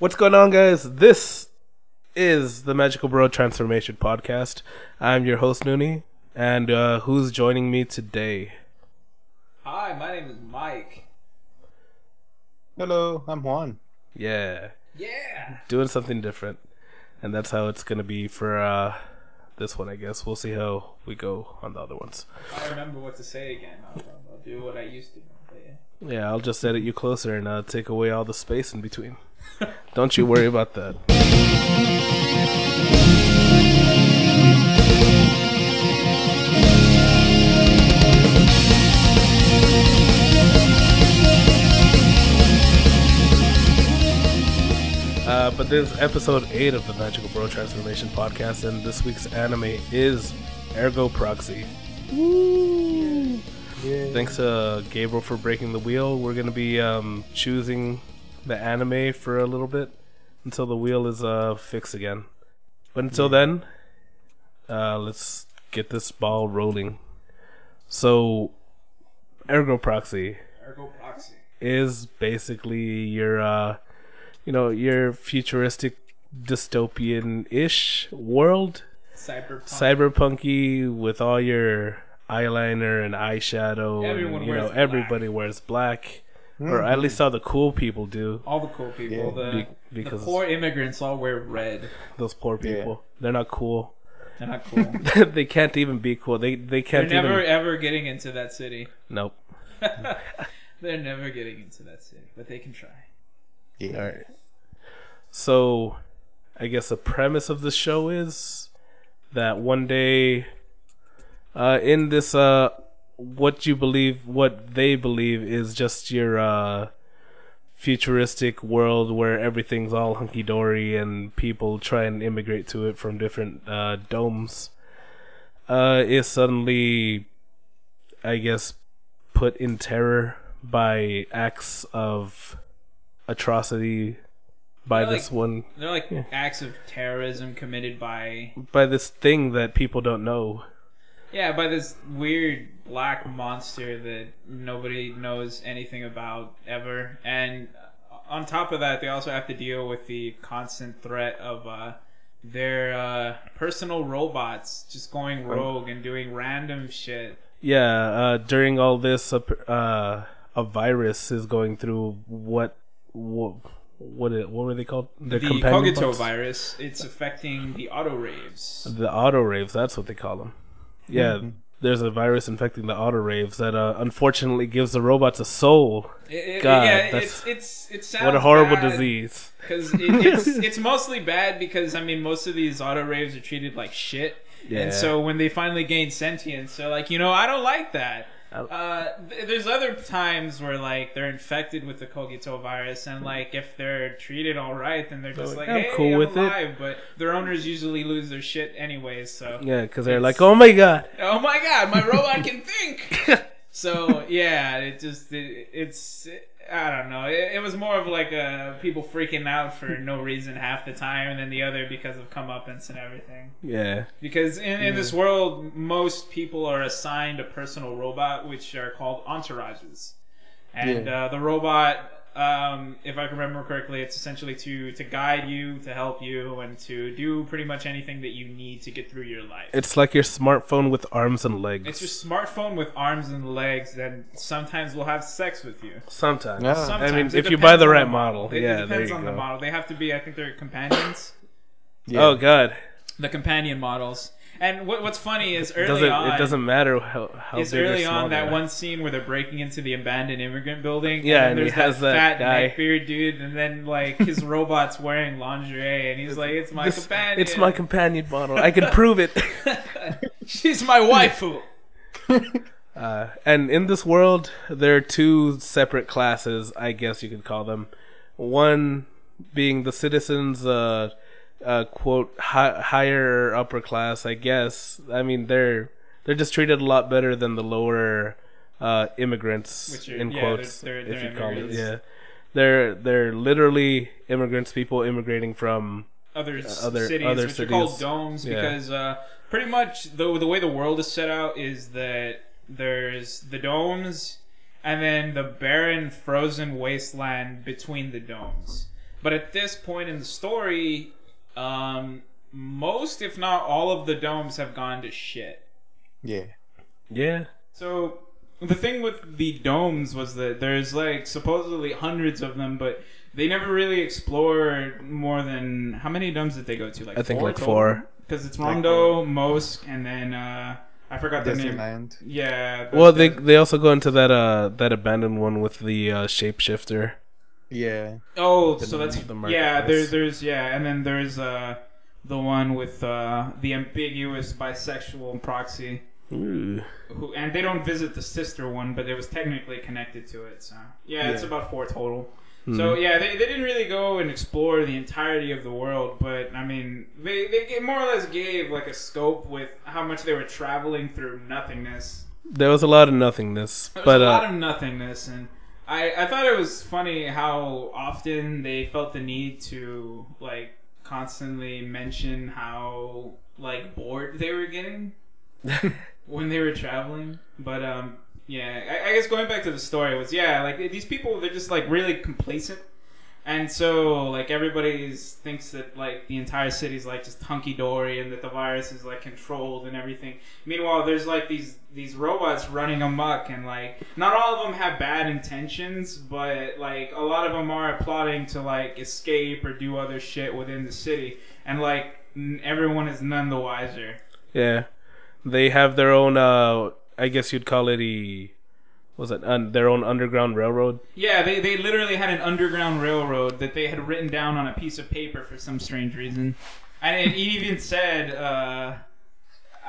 What's going on, guys? This is the Magical Bro Transformation Podcast. I'm your host, Noonie, and uh, who's joining me today? Hi, my name is Mike. Hello, I'm Juan. Yeah, Yeah. doing something different, and that's how it's gonna be for uh, this one, I guess. We'll see how we go on the other ones. If I remember what to say again, I'll, I'll do what I used to. But yeah. Yeah, I'll just edit you closer and uh, take away all the space in between. Don't you worry about that. Uh, but this is episode 8 of the Magical Bro Transformation podcast, and this week's anime is Ergo Proxy. Thanks to Gabriel for breaking the wheel. We're gonna be um, choosing the anime for a little bit until the wheel is uh, fixed again. But until then, uh, let's get this ball rolling. So, Ergo Proxy Ergo Proxy. is basically your, uh, you know, your futuristic dystopian-ish world Cyberpunk. cyberpunky with all your eyeliner and eyeshadow. Everyone and, you wears know, black. everybody wears black, or at least all the cool people do. all the cool people. Yeah. the, Be- the because poor immigrants all wear red. those poor Yeah. people, they're not cool. They're not cool. they can't even be cool. They they can't. They're never even. ever getting into that city. Nope. They're never getting into that city, but they can try. Yeah. All right. So, I guess the premise of the show is that one day, uh, in this, uh, what you believe, what they believe is just your, uh, futuristic world where everything's all hunky dory and people try and immigrate to it from different, uh, domes, uh, is suddenly, I guess, put in terror by acts of atrocity by They're this like- one They're like acts of terrorism committed by by this thing that people don't know. yeah by this weird black monster that nobody knows anything about ever and on top of that they also have to deal with the constant threat of uh, their uh, personal robots just going rogue and doing random shit Yeah, uh, during all this, uh, uh, a virus is going through what what what, it, what were they called? the companion Cogito bugs? virus it's affecting the AutoReivs The AutoReivs. That's what they call them. Yeah, Mm-hmm. There's a virus infecting the AutoReivs that uh, unfortunately gives the robots a soul. It- it- God, yeah, that's- it's it's it What a horrible bad. disease. because it, it's it's mostly bad because I mean most of these AutoReivs are treated like shit, Yeah. and so when they finally gain sentience, they're like, you know, I don't like that. Uh, th- there's other times where like they're infected with the Cogito virus, and like if they're treated all right, then they're just like, "I'm hey, cool I'm with it." But their owners usually lose their shit anyways, so Yeah, because they're like, oh my god. oh my god, my robot can think. So yeah, it just it, it's I don't know. It, it was more of like uh, people freaking out for no reason half the time, and then the other because of comeuppance and everything. Yeah, Because in, in this world, most people are assigned a personal robot, which are called entourages, and Yeah. uh, the robot. Um, if I can remember correctly, it's essentially to to guide you, to help you, and to do pretty much anything that you need to get through your life. it's like your smartphone with arms and legs. It's your smartphone with arms and legs that sometimes will have sex with you. Sometimes. Yeah. Sometimes. I mean, It if you buy the right model, It, yeah, it there depends you on go. the model. They have to be, I think they're companions. Yeah. Oh god, The companion models. And what, what's funny is it early doesn't on. it doesn't matter how how It's big or early small on that one scene where they're breaking into the abandoned immigrant building. Yeah, and, and then he there's has that, that fat guy. neckbeard dude, and then like his robot's wearing lingerie, and he's like, "It's my This- companion. It's my companion model. I can prove it. She's my waifu." Uh, and in this world, there are two separate classes, I guess you could call them. One being the citizens, uh, uh, quote, hi- higher upper class, I guess. I mean, they're they're just treated a lot better than the lower uh, immigrants, Which are- in yeah, quotes, they're- if they're you call it. Yeah, they're they're literally immigrants, people immigrating from other, s other- cities, other which are called domes, Yeah. because uh, pretty much the the way the world is set out is that there's the domes, and then the barren, frozen wasteland between the domes. But at this point in the story, um, most, if not all, of the domes have gone to shit. Yeah. Yeah. So the thing with the domes was that there's like supposedly hundreds of them, but they never really explore more than how many domes did they go to? Like I think four like total? four. Because it's Like Romdeau, Mosk, and then uh, I forgot the name. Disneyland. Yeah. the- Well, they the- they also go into that uh that abandoned one with the uh, shapeshifter. Yeah. Oh, The- so that's the yeah. There's there's yeah, and then there's uh the one with uh the ambiguous bisexual proxy Ooh. who and they don't visit the sister one, but it was technically connected to it. So yeah, it's about four total. Hmm. So yeah, they, they didn't really go and explore the entirety of the world, but I mean, they they more or less gave like a scope with how much they were traveling through nothingness. There was a lot of nothingness, There was but a lot uh, of nothingness, and I I thought it was funny how often they felt the need to like constantly mention how like bored they were getting when they were traveling. But um, yeah, I, I guess going back to the story was yeah, like these people they're just like really complacent. And so, like everybody thinks that like the entire city's like just hunky dory, and that the virus is like controlled and everything. Meanwhile, there's like these these robots running amok, and like not all of them have bad intentions, but like a lot of them are plotting to like escape or do other shit within the city, and like everyone is none the wiser. yeah, they have their own. uh I guess you'd call it a was it un, their own underground railroad. Yeah, they, they literally had an underground railroad that they had written down on a piece of paper for some strange reason. And it even said, uh,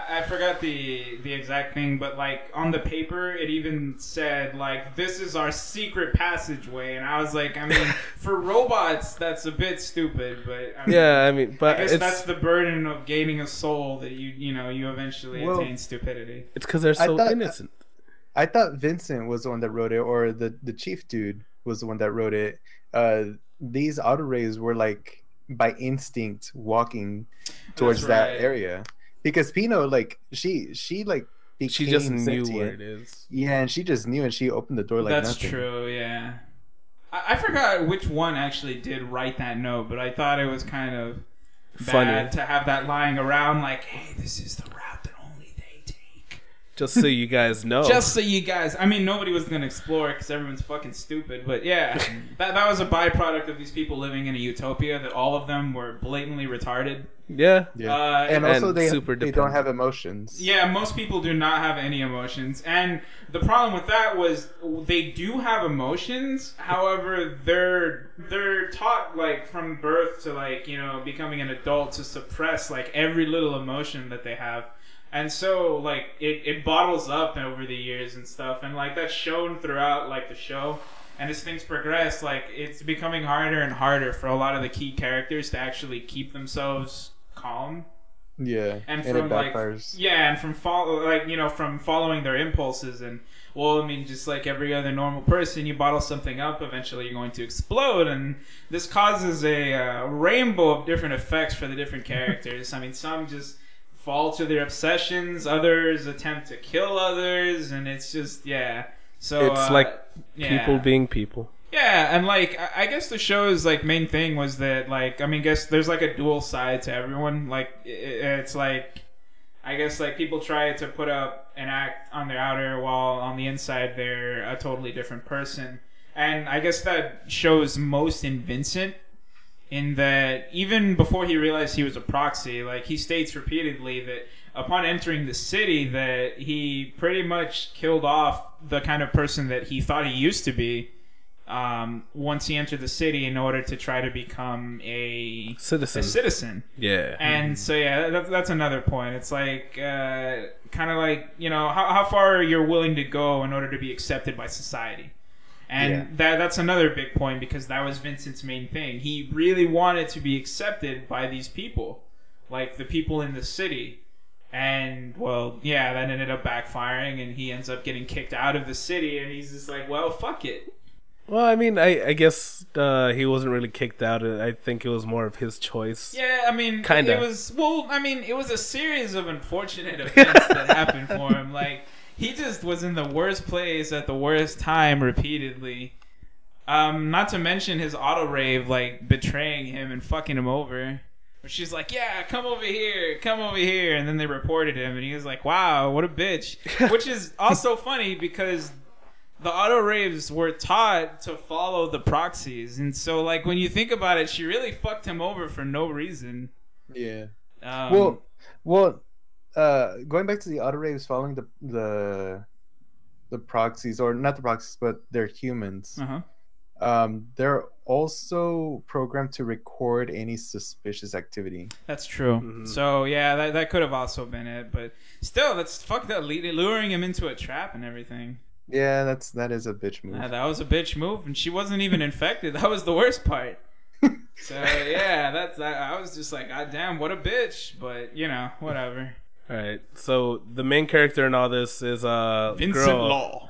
I I forgot the the exact thing, but like on the paper, it even said like this is our secret passageway, and I was like, I mean, for robots, that's a bit stupid, but I mean, Yeah, I mean, I but guess it's that's the burden of gaining a soul that you you know you eventually Well- attain stupidity. it's because they're so thought- innocent. I thought Vincent was the one that wrote it, or the the chief dude was the one that wrote it. Uh, these AutoReivs were like by instinct walking towards That's that area because Pino, like she she like She became just knew sentient. where it is. Yeah, and she just knew, and she opened the door like That's nothing. true, yeah. I, I forgot which one actually did write that note, but I thought it was kind of Funny. to have that lying around like, hey, this is the route that only they take. Just so you guys know. Just so you guys, I mean, nobody was gonna explore it because everyone's fucking stupid. But yeah, that that was a byproduct of these people living in a utopia that all of them were blatantly retarded. yeah. Yeah, Uh, and also they super they don't have emotions. Yeah, most people do not have any emotions, and the problem with that was they do have emotions. However, they're they're taught like from birth to like you know becoming an adult to suppress like every little emotion that they have, and so like it, it bottles up over the years and stuff, and like that's shown throughout like the show. And as things progress, like it's becoming harder and harder for a lot of the key characters to actually keep themselves calm Yeah, and and from like yeah, and from follow like you know from following their impulses and well, I mean, just like every other normal person, you bottle something up, eventually you're going to explode, and this causes a uh, rainbow of different effects for the different characters. I mean, some just fall to their obsessions, others attempt to kill others, and it's just yeah. So It's uh, like yeah. People being people. Yeah, and like I guess the show's like main thing was that like I mean, guess there's like a dual side to everyone. Like it's like I guess like people try to put up an act on their outer while on the inside they're a totally different person. And I guess that shows most in Vincent in that even before he realized he was a proxy, like he states repeatedly that upon entering the city that he pretty much killed off the kind of person that he thought he used to be um, once he entered the city in order to try to become a, citizen. a Citizen. yeah. And so yeah, that's, that's another point. It's like uh, kind of like you know how, how far you're willing to go in order to be accepted by society. And Yeah. that that's another big point because that was Vincent's main thing. He really wanted to be accepted by these people, like the people in the city. And well, yeah, that ended up backfiring, and he ends up getting kicked out of the city. And he's just like, "Well, fuck it." Well, I mean, I, I guess uh, he wasn't really kicked out. I think it was more of his choice. Yeah, I mean, Kinda. It was well, I mean, it was a series of unfortunate events that happened for him. Like he just was in the worst place at the worst time repeatedly. Um, not to mention his AutoReiv, like betraying him and fucking him over. But she's like, "Yeah, come over here, come over here," and then they reported him, and he was like, "Wow, what a bitch," which is also funny because the AutoReivs were taught to follow the proxies, and so like when you think about it, she really fucked him over for no reason. Yeah. Um, well, well, uh, going back to the AutoReivs following the the the proxies, or not the proxies, but they're humans. uh-huh. Um, they're also programmed to record any suspicious activity. That's true. Mhm. So yeah, that, that could have also been it, but still, that's fucked up. le- Luring him into a trap and everything. Yeah, that's that is a bitch move. Yeah, that was a bitch move, and she wasn't even infected. That was the worst part. So yeah, that's I, I was just like, God damn, what a bitch. But you know, whatever. All right. So the main character in all this is uh Vincent girl. Law.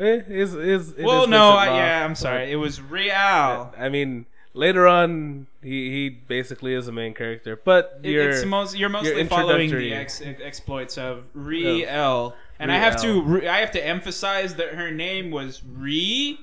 Eh, is is it Well, is no, I, yeah I'm sorry. It was Real. I mean, later on, he he basically is the main character, but It- you're it's most you're mostly following the ex, ex- exploits of Riel, and I have to I have to emphasize that her name was Riel,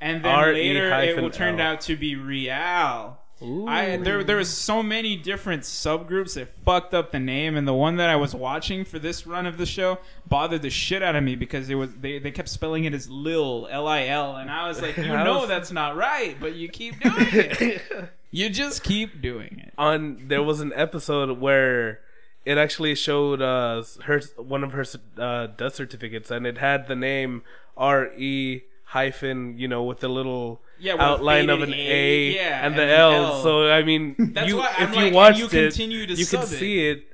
and then R-E later it will turned out to be Real. Ooh. I there there was so many different subgroups that fucked up the name, and the one that I was watching for this run of the show bothered the shit out of me because it was they, they kept spelling it as Lil L I L, and I was like, you know was- that's not right, but you keep doing it. you just keep doing it. on there was an episode where it actually showed uh her one of her uh, death certificates and it had the name R E hyphen you know with the little Yeah, outline of an A, A, yeah, and the and L. an L. So I mean, That's you why I'm if like, you watched you it, to you it. see it.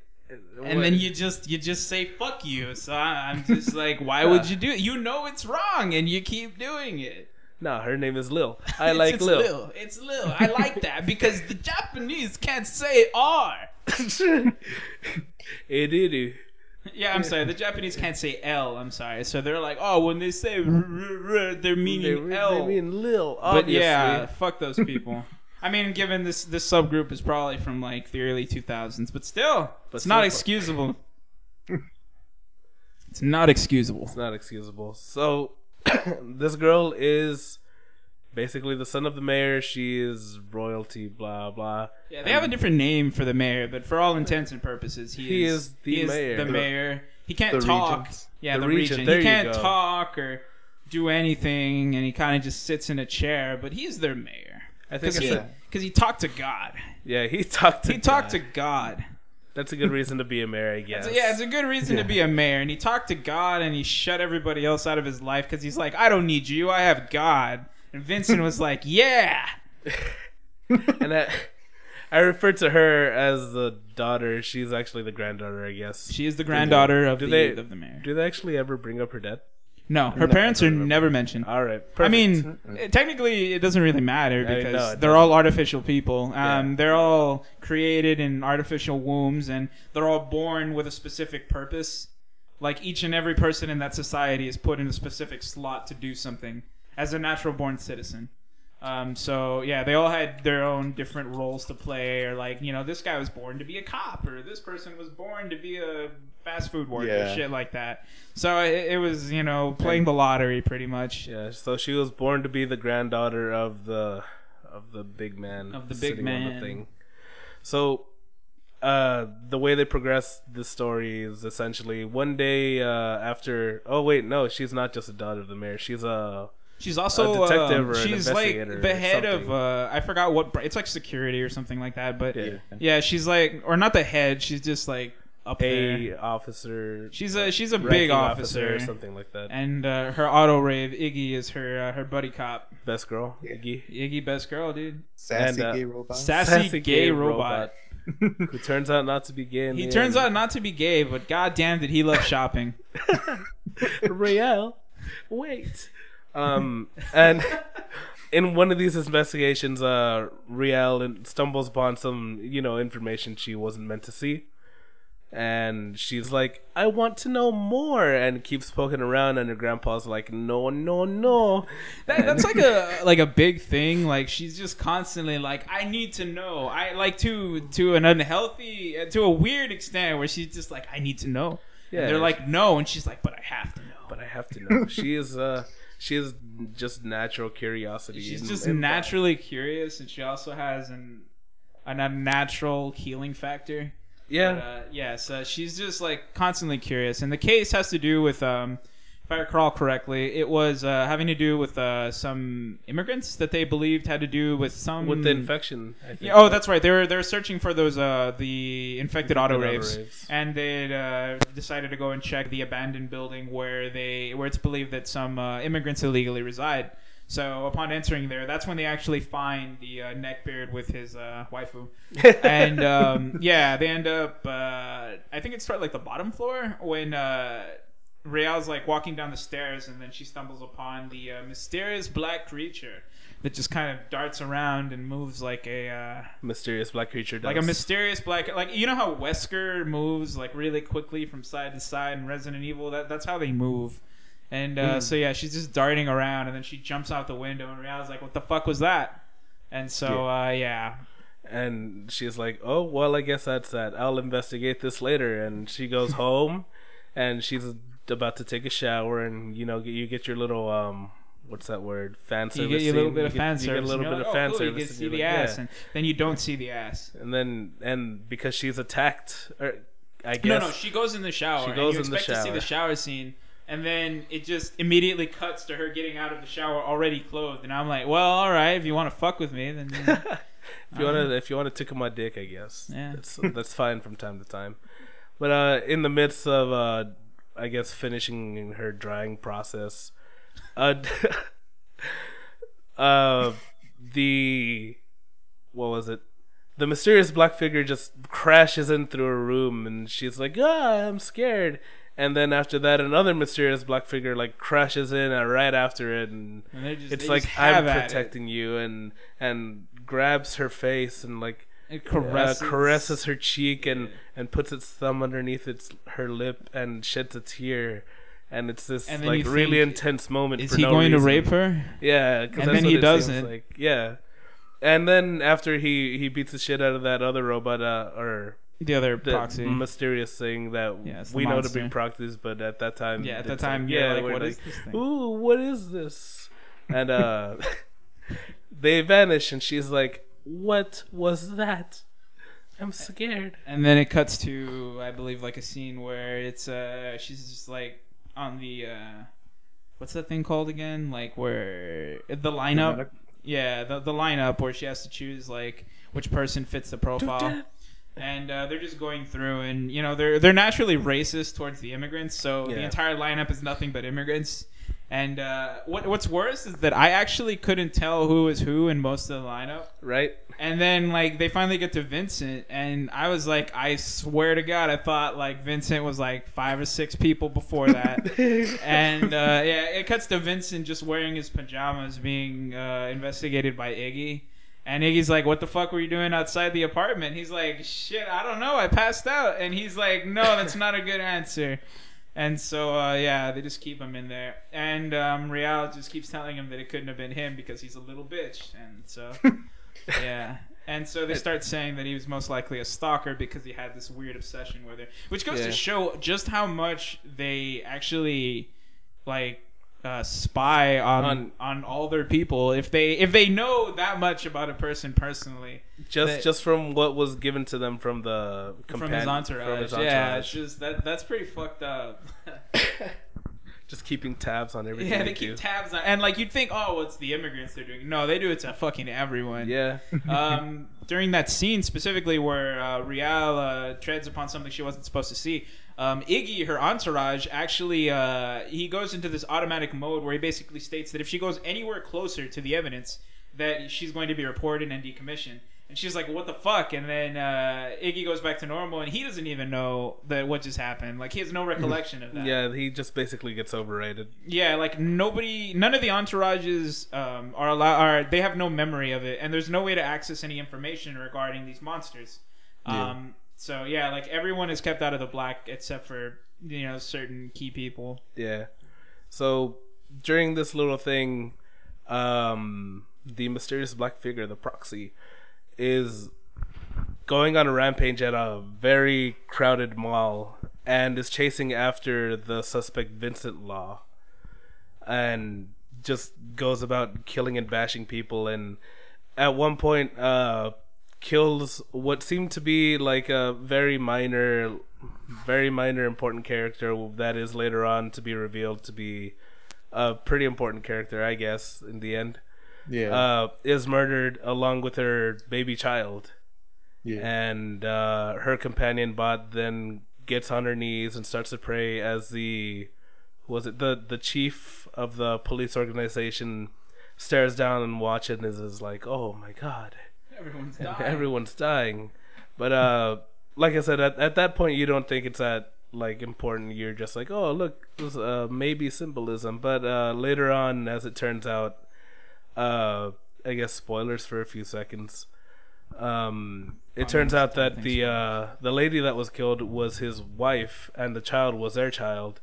And then you just you just say fuck you. So I, I'm just like, why would you do it? You know it's wrong, and you keep doing it. No, her name is Lil. I It's- like it's Lil. It's Lil. I like that because the Japanese can't say R. Edidu. Yeah, I'm sorry. The Japanese can't say L. I'm sorry. So they're like, oh, when they say r, r, r, they're meaning They, L. they mean Lil. but yeah, fuck those people. I mean, given this this subgroup is probably from like the early 2000s, but still, But it's not excusable. it's not excusable. it's not excusable. So this girl is basically the son of the mayor. She is royalty. Blah blah. Yeah, they have a different name for the mayor, but for all intents and purposes, he, He is, is the he mayor. the mayor. He can't The talk. regent. Yeah, The the, regent, regent. there He can't go. talk or do anything, and he kind of just sits in a chair. But he's their mayor I think because it's he, a, because he talked to God. yeah. He talked to He talked to God. God. That's a good reason to be a mayor, I guess. So, yeah, it's a good reason to be a mayor. And he talked to God and he shut everybody else out of his life because he's like, I don't need you. I have God. And Vincent was like, Yeah. and I, I refer to her as the daughter. She's actually the granddaughter, I guess. She is the granddaughter of Do the, they- of the mayor. Do they actually ever bring up her death? No, her No, parents are never mentioned. All right, I mean, it- technically, it doesn't really matter because no, they're all artificial people. Um, Yeah. They're all created in artificial wombs, and they're all born with a specific purpose. Like each and every person in that society is put in a specific slot to do something as a natural born citizen. Um, so yeah, they all had their own different roles to play, or like you know, this guy was born to be a cop, or this person was born to be a fast food worker, Yeah. shit like that. So it, it was you know playing the lottery pretty much. yeah. So she was born to be the granddaughter of the of the big man Of the big sitting on man. the thing. So, uh, the way they progress the story is essentially one day uh, after. Oh wait, no, she's not just a daughter of the mayor. She's a She's also A detective um, or an she's like the head of uh, I forgot what it's like security or something like that. But yeah. Yeah. she's like or not the head. She's just like up a there. officer. She's a she's a big officer, or something like that. and uh, her AutoReiv Iggy is her uh, her buddy cop. Best girl, Yeah. Iggy. Iggy best girl, dude. Sassy And, uh, gay robot. Sassy, gay, robot. who turns out not to be gay. In He the turns end. out not to be gay, but goddamn did he love shopping. Real. Wait. Um, and in one of these investigations, uh, Riel stumbles upon some, you know, information she wasn't meant to see. And she's like, I want to know more, and keeps poking around. And her grandpa's like, No, no, no. That, that's like a like a big thing. Like she's just constantly like, I need to know. I like to to an unhealthy to a weird extent where she's just like, I need to know. Yeah. And they're like, no, and she's like, but I have to know. but I have to know. she is, uh, she has just natural curiosity. She's in- just in- naturally curious, and she also has an an unnatural healing factor. Yeah, But, uh, yeah, so she's just like constantly curious, and the case has to do with, um, I recall correctly, it was uh, having to do with uh, some immigrants that they believed had to do with some with the infection. I think. Yeah, oh, that's right. They were they were searching for those uh the infected auto Infected raves, AutoReivs. and they uh, decided to go and check the abandoned building where they where it's believed that some uh, immigrants illegally reside. So upon entering there, that's when they actually find the uh, neckbeard with his uh, waifu, and um, yeah, they end up. Uh, I think it started like the bottom floor when uh, Real's like walking down the stairs, and then she stumbles upon the uh, mysterious black creature that just kind of darts around and moves like a uh, mysterious black creature. Does. like a mysterious black like you know how Wesker moves like really quickly from side to side in Resident Evil. That that's how they move. And uh, Mm. so yeah, she's just darting around, and then she jumps out the window, and Real's like, "What the fuck was that?" And so uh, yeah, and she's like, "Oh well, I guess that's that. I'll investigate this later." And she goes home, and she's about to take a shower, and you know, you get your little um, what's that word? Fan service. you get your little bit of fan service. You get a little bit of fan oh, service. You get to see the like, ass, yeah. and then you don't see the ass. and then and because she's attacked, or I guess No, no, she goes in the shower. She goes and in you the expect to see the shower scene, and then it just immediately cuts to her getting out of the shower already clothed, and I'm like, well, all right, if you want to fuck with me, then. you know. if you want to if you want to tickle my dick, I guess. Yeah. That's that's fine from time to time. But uh, in the midst of uh, I guess finishing her drying process, uh, uh, the what was it? The mysterious black figure just crashes in through her room, and she's like, "Ah, I'm scared." And then after that, another mysterious black figure like crashes in uh, right after it, and And just- it's like I'm at it. protecting you, and and grabs her face and like It caresses, uh, caresses her cheek and and puts its thumb underneath its her lip and sheds a tear, and it's this And like really think, intense moment. Is for he no going reason. to rape her? Yeah, And then what he doesn't. Like. Yeah, and then after he he beats the shit out of that other robot uh, or The other the proxy. mysterious thing that Yeah, we know to be proxies, but at that time, yeah, at that time, like, yeah, like, what like, is this thing? ooh, what is this? And uh, they vanish, and she's like, "What was that? I'm scared." And then it cuts to, I believe, like a scene where it's uh, she's just like on the uh, what's that thing called again? Like where the lineup. Yeah, the the lineup where she has to choose like which person fits the profile. And uh, they're just going through, and you know they're they're naturally racist towards the immigrants. So the entire lineup is nothing but immigrants. And uh, what what's worse is that I actually couldn't tell who was who in most of the lineup. Right? And then like they finally get to Vincent, and I was like, I swear to God, I thought like Vincent was like five or six people before that. and uh, yeah, it cuts to Vincent just wearing his pajamas, being uh, investigated by Iggy. And Iggy's like, "What the fuck were you doing outside the apartment?" He's like, "Shit, I don't know. I passed out." And he's like, "No, that's not a good answer." And so, uh, yeah, they just keep him in there. And um, Real just keeps telling him that it couldn't have been him because he's a little bitch. And so, yeah. And so they start saying that he was most likely a stalker because he had this weird obsession with her, which goes Yeah. to show just how much they actually like uh, spy on, on On- all their people. If they if they know that much about a person personally, Just They- just from what was given to them from the from compan- his entourage, from his yeah, it's just that that's pretty fucked up. just keeping tabs on everything. yeah, they they keep do. tabs on, and like you'd think, oh, it's the immigrants they're doing. No, they do it to fucking everyone. yeah, um, during that scene specifically where uh, Rial uh, treads upon something she wasn't supposed to see, um, Iggy, her entourage, actually uh, he goes into this automatic mode where he basically states that if she goes anywhere closer to the evidence, that she's going to be reported and decommissioned. And she's like, "What the fuck?" And then uh, Iggy goes back to normal, and he doesn't even know that what just happened. Like he has no recollection of that. yeah. He just basically gets overrated. Yeah, like nobody, none of the entourages um, are allowed. Are they have no memory of it, and there's no way to access any information regarding these monsters. Yeah. Um, so yeah, like everyone is kept out of the black except for you know certain key people. Yeah. So during this little thing, um, the mysterious black figure, the proxy, is going on a rampage at a very crowded mall and is chasing after the suspect Vincent Law. And just goes about killing and bashing people, and at one point, uh, kills what seemed to be like a very minor, very minor important character that is later on to be revealed to be a pretty important character, I guess, in the end. Yeah. Uh, is murdered along with her baby child yeah. and uh, her companion bot then gets on her knees and starts to pray as the was it the the chief of the police organization stares down and watches and is, is like oh my god Everyone's dying. everyone's dying but uh like i said at, at that point you don't think it's that like important you're just like oh look this uh maybe symbolism but uh later on as it turns out uh i guess spoilers for a few seconds. Um it turns out that the uh the lady that was killed was his wife and the child was their child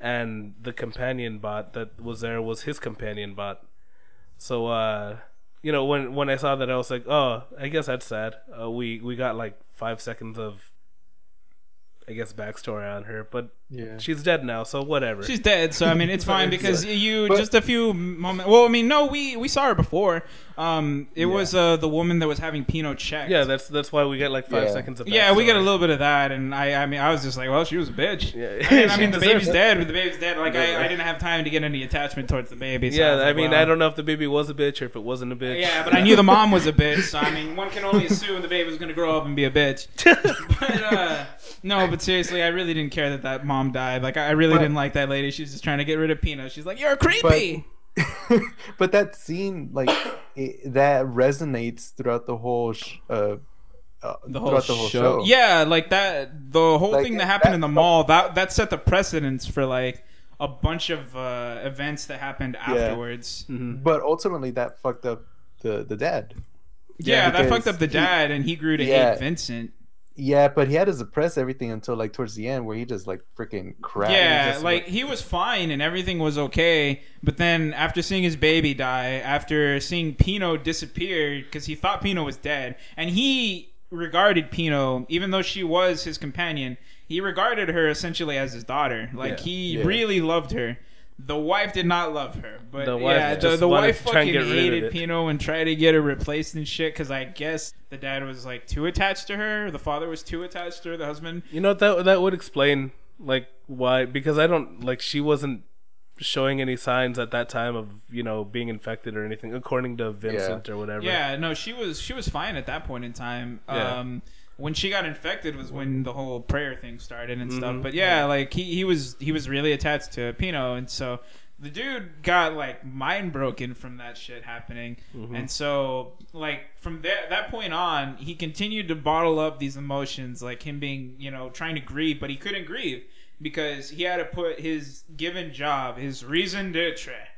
and the companion bot that was there was his companion bot. So uh you know when when i saw that i was like oh i guess that's sad. Uh, we we got like five seconds of i guess backstory on her but yeah. she's dead now so whatever She's dead, so I mean it's fine because you But- just a few moments. Well, I mean, no, we we saw her before. Um, it was uh the woman that was having Pino checked. yeah that's that's why we get like five Yeah. seconds of yeah, we get a little bit of that, and I I mean I was just like, well, she was a bitch. Yeah. I mean, I mean the baby's it. dead, but the baby's dead. Like I, I didn't have time to get any attachment towards the baby. So yeah i like, mean well. i don't know if the baby was a bitch or if it wasn't a bitch Yeah, but I knew the mom was a bitch, so I mean, one can only assume the baby was going to grow up and be a bitch. but uh, no, but seriously, I really didn't care that that mom died. Like, I I really But- didn't like that lady. She's just trying to get rid of Pino. She's like, "You're creepy." but that scene, like, it, that resonates throughout the whole, sh- uh, uh, The whole the whole show. show. Yeah, like that. The whole Like, thing that happened that- in the mall that that set the precedence for like a bunch of uh, events that happened afterwards. Mhm. But ultimately, that fucked up the the dad. Yeah, Yeah, that fucked up the he- dad, and he grew to Yeah. hate Vincent. Yeah, but he had to suppress everything until like towards the end, where he just like freaking crashed. Yeah, just, like he was fine and everything was okay, but then after seeing his baby die, after seeing Pino disappear because he thought Pino was dead, and he regarded Pino, even though she was his companion, he regarded her essentially as his daughter. Like Yeah. he Yeah. really loved her. The wife did not love her, but The wife yeah, the, the wife to try and fucking get rid of hated. Pino and tried to get her replaced and shit. Because I guess the dad was like too attached to her, the father was too attached to her, the husband. You know that that would explain like why because I don't like she wasn't showing any signs at that time of you know being infected or anything according to Vincent or whatever. Yeah, no, she was she was fine at that point in time. Yeah. Um, when she got infected was when the whole prayer thing started and stuff. Mhm. But yeah, like he, he was he was really attached to Pino, and so the dude got like mind broken from that shit happening. Mm-hmm. And so like from that that point on, he continued to bottle up these emotions, like him being you know trying to grieve, but he couldn't grieve because he had to put his given job, his raison d'etre,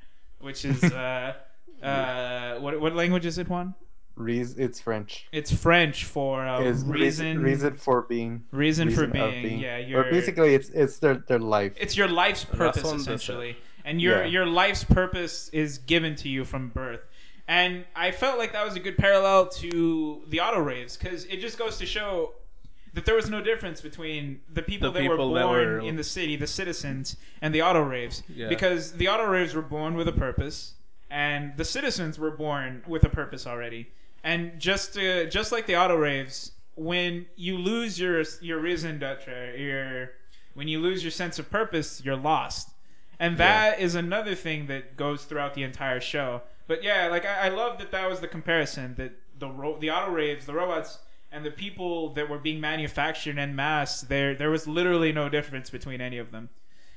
which is uh uh what what language is it Juan? Reas- it's French. It's French for uh, Is reason, reason for being reason for of being. Yeah, you're, or basically it's it's their their life. it's your life's purpose Razón de ser. essentially, and your Yeah. your life's purpose is given to you from birth. And I felt like that was a good parallel to the AutoReivs because it just goes to show that there was no difference between the people The that were born that were- in the city, the citizens, and the AutoReivs. Yeah. Because the AutoReivs were born with a purpose, and the citizens were born with a purpose already. And just uh, just like the AutoReivs, when you lose your your raison d'etre, your when you lose your sense of purpose, you're lost. And that is another thing that goes throughout the entire show. But yeah, like I, I love that that was the comparison that the ro- the AutoReivs, the robots, and the people that were being manufactured en masse. There there was literally no difference between any of them.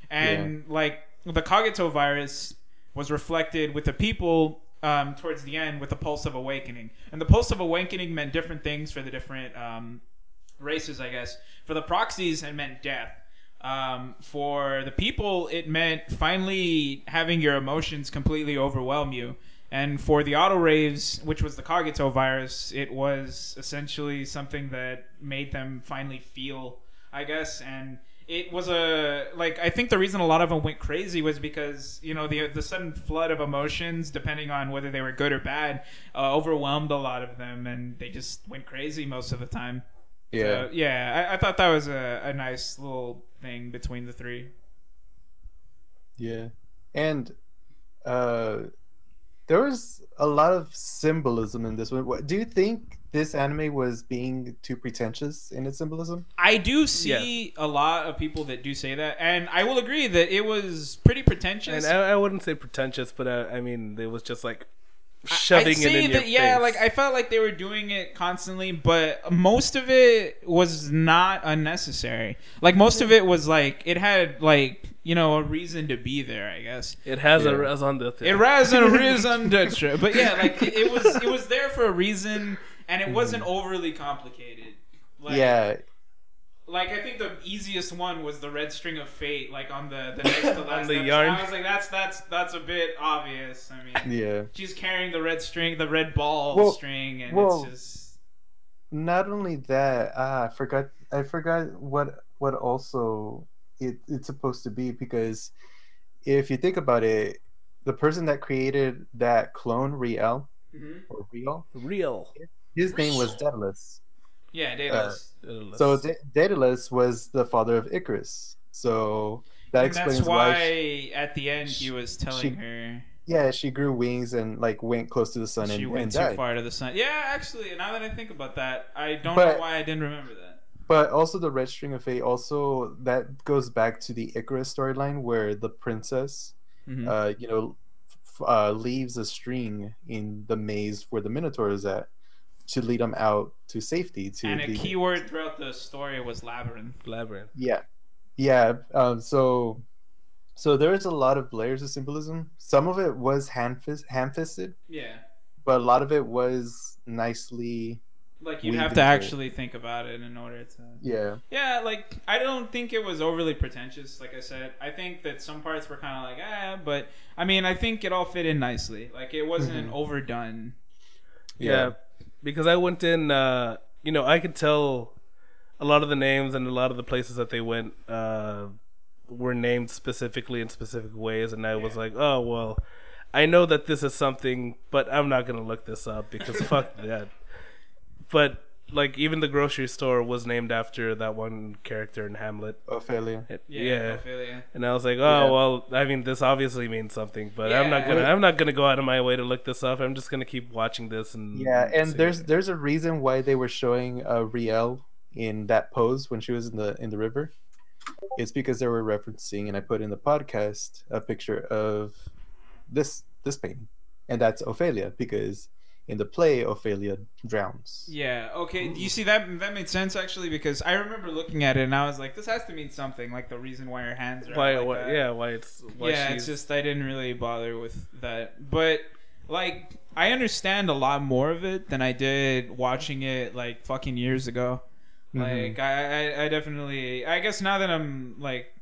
And like the Cogito virus was reflected with the people um, towards the end with the pulse of awakening, and the pulse of awakening meant different things for the different um, races, I guess. For the proxies, it meant death. Um, for the people, it meant finally having your emotions completely overwhelm you. And for the AutoReivs, which was the Cogito virus, it was essentially something that made them finally feel, I guess. And it was a like I think the reason a lot of them went crazy was because you know the the sudden flood of emotions, depending on whether they were good or bad, uh, overwhelmed a lot of them, and they just went crazy most of the time. yeah. So, yeah, I, I thought that was a, a nice little thing between the three. Yeah, and uh, there was a lot of symbolism in this one. What, do you think this anime was being too pretentious in its symbolism? I do see a lot of people that do say that, and I will agree that it was pretty pretentious. And I, I wouldn't say pretentious, but uh, I mean, it was just like shoving I'd it say in your that, yeah, face. like I felt like they were doing it constantly, but most of it was not unnecessary. Like most of it was like it had like you know a reason to be there. I guess it has a raison d'etre. it has a reason d'etre, but yeah, like it, it was it was there for a reason, and it wasn't overly complicated. Like, yeah, like I think the easiest one was the red string of fate, like on the the next to last. the episode. yarn. I was like, that's that's that's a bit obvious. I mean, yeah. she's carrying the red string, the red ball Well- string, and well- it's just Not only that, ah, I forgot. I forgot what what also it, it's supposed to be because if you think about it, the person that created that clone Riel or Riel, real. His name was Daedalus. yeah, Daedalus. Uh, So Da- Daedalus was the father of Icarus. So that and explains that's why. why she- at the end he was telling she- her yeah, she grew wings and like went close to the sun she and, went and too died. far to the sun. Yeah, actually, now that I think about that, I don't But- know why I didn't remember that. But also the red string of fate. Also that goes back to the Icarus storyline where the princess, Mhm. uh, you know, f- uh, leaves a string in the maze where the Minotaur is at to lead them out to safety. To and a the- keyword throughout the story was labyrinth. Labyrinth. Yeah, yeah. Um, so, so there is a lot of layers of symbolism. Some of it was hand fist, hand fisted, Yeah. but a lot of it was nicely. Like you'd have to into it. actually think about it in order to Yeah, Yeah, like I don't think it was overly pretentious. Like I said, I think that some parts were kind of like ah, but I mean, I think it all fit in nicely. Like it wasn't Mhm. overdone. Yeah. Because I went in. Uh, you know, I could tell a lot of the names and a lot of the places that they went uh, were named specifically in specific ways, and I was like, oh well, I know that this is something, but I'm not gonna look this up because fuck that. But like, even the grocery store was named after that one character in Hamlet. Ophelia. It- Yeah, yeah. Ophelia. And I was like, oh Yeah. well, I mean, this obviously means something, but I'm not gonna, I'm not gonna go out of my way to look this up. I'm just gonna keep watching this and Yeah, and there's it. there's a reason why they were showing uh, Riel in that pose when she was in the in the river. It's because they were referencing, and I put in the podcast a picture of this this painting, and that's Ophelia because in the play Ophelia drowns. Yeah. Okay. You see that that made sense actually because I remember looking at it and I was like, this has to mean something. Like the reason why her hands are. why, like why that. yeah, why it's why yeah, she's it's just I didn't really bother with that. But like I understand a lot more of it than I did watching it like fucking years ago. Mhm. Like I, I, I definitely I guess now that I'm like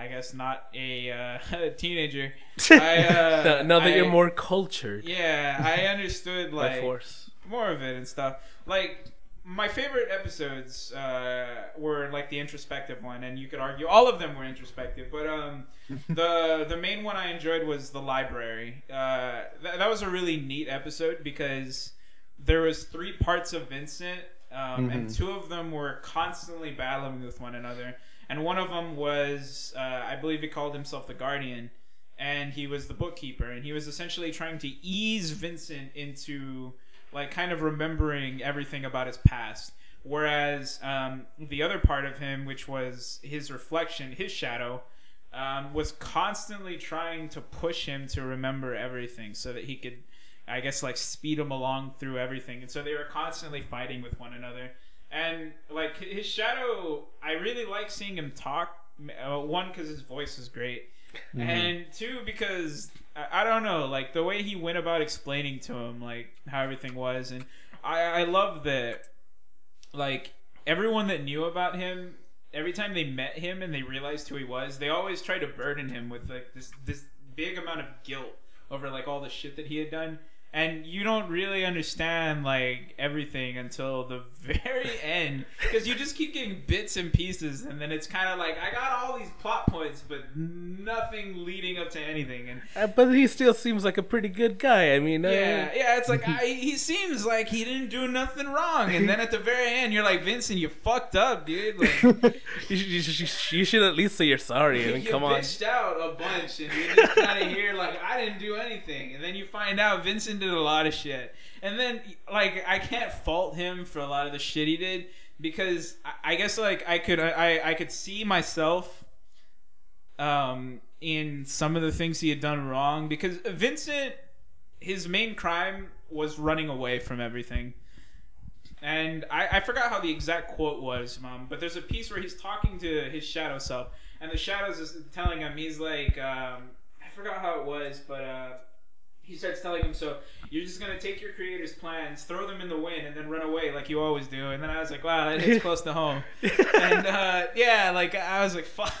I guess not a uh, teenager. I, uh, now, now that I- you're more cultured Yeah, I understood like force. more of it and stuff. Like my favorite episodes uh, were like the introspective one, and you could argue all of them were introspective. But um, the the main one I enjoyed was the library. Uh, th- that was a really neat episode because there was three parts of Vincent, um, and Mhm. two of them were constantly battling with one another. And one of them was, uh, I believe, he called himself the Guardian and he was the bookkeeper and he was essentially trying to ease Vincent into like kind of remembering everything about his past. Whereas um, the other part of him which was his reflection his shadow um, was constantly trying to push him to remember everything so that he could i guess like speed him along through everything. And so they were constantly fighting with one another and like his shadow i really like seeing him talk uh, one because his voice is great Mhm. and two because I, I don't know like the way he went about explaining to him like how everything was and i i love that like everyone that knew about him every time they met him and they realized who he was they always tried to burden him with like this this big amount of guilt over like all the shit that he had done and you don't really understand like everything until the very end because you just keep getting bits and pieces and then it's kind of like i got all these plot points but nothing leading up to anything and Uh, but he still seems like a pretty good guy. I mean, uh, yeah yeah it's like I, he seems like he didn't do nothing wrong and then at the very end you're like vincent you fucked up dude like you, should, you, should, you should at least say you're sorry. I mean, you come on. bitched out a bunch, and you just kind of hear like I didn't do anything, and then you find out Vincent did a lot of shit, and then like I can't fault him for a lot of the shit he did because I, I guess like I could I I could see myself um in some of the things he had done wrong because Vincent his main crime was running away from everything and I, I forgot how the exact quote was, Mom. But there's a piece where he's talking to his shadow self, and the shadows is telling him he's like, um, I forgot how it was, but uh, he starts telling him, so you're just gonna take your creator's plans, throw them in the wind, and then run away like you always do. And then I was like, wow, that hits close to home. and uh, yeah, like I was like, fuck.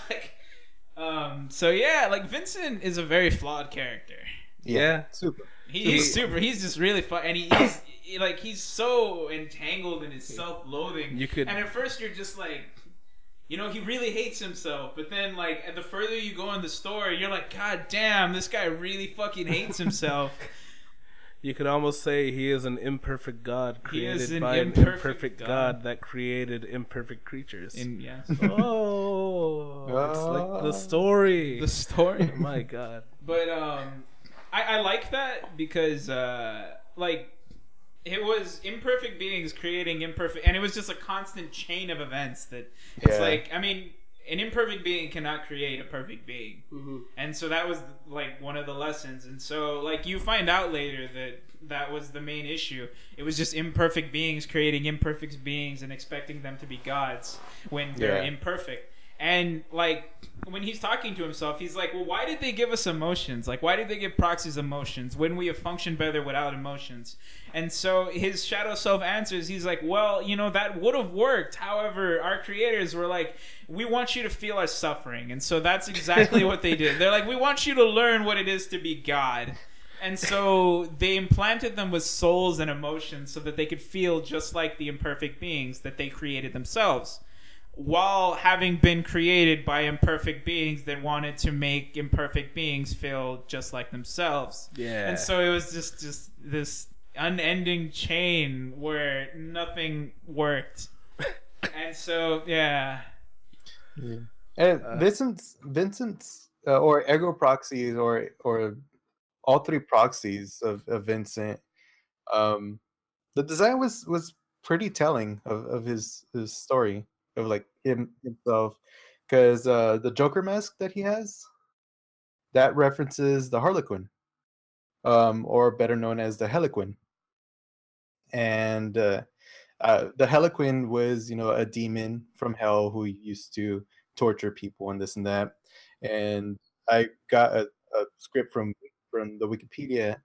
Um, so yeah, like Vincent is a very flawed character. Yeah. super. He, He- he's super. He's just really fun, and he, he's he- like he's so entangled in his self-loathing. You could- and at first you're just like, you know, he really hates himself. But then, like, the further you go in the story, you're like, God damn, this guy really fucking hates himself. You could almost say he is an imperfect God created an by an imperfect imperfect God. God. that created imperfect creatures. in yes, oh, it's like the Ah. story. the story. Oh My God. But um, I, I like that because uh, like it was imperfect beings creating imperfect, and it was just a constant chain of events that it's Yeah. like I mean. An imperfect being cannot create a perfect being, mm-hmm. and so that was like one of the lessons. And so, like you find out later that that was the main issue. It was just imperfect beings creating imperfect beings and expecting them to be gods when they're Yeah. imperfect. And like when he's talking to himself, he's like, "Well, why did they give us emotions? Like, why did they give proxies emotions when we have functioned better without emotions?" And so his shadow self answers, he's like, "Well, you know that would have worked. However, our creators were like, we want you to feel our suffering, and so that's exactly what they did. They're like, we want you to learn what it is to be God." And so they implanted them with souls and emotions so that they could feel just like the imperfect beings that they created themselves while having been created by imperfect beings that wanted to make imperfect beings feel just like themselves. Yeah. And so it was just just this unending chain where nothing worked. and so yeah. And Uh, Vincent's Vincent's uh, or ego proxies or or all three proxies of, of Vincent. Um, the design was was pretty telling of, of his his story of like him himself, because uh, the Joker mask that he has, that references the Harlequin, um, or better known as the Hellequin. And uh, uh, the Hellequin was, you know, a demon from hell who used to torture people and this and that. And I got a, a script from from the Wikipedia,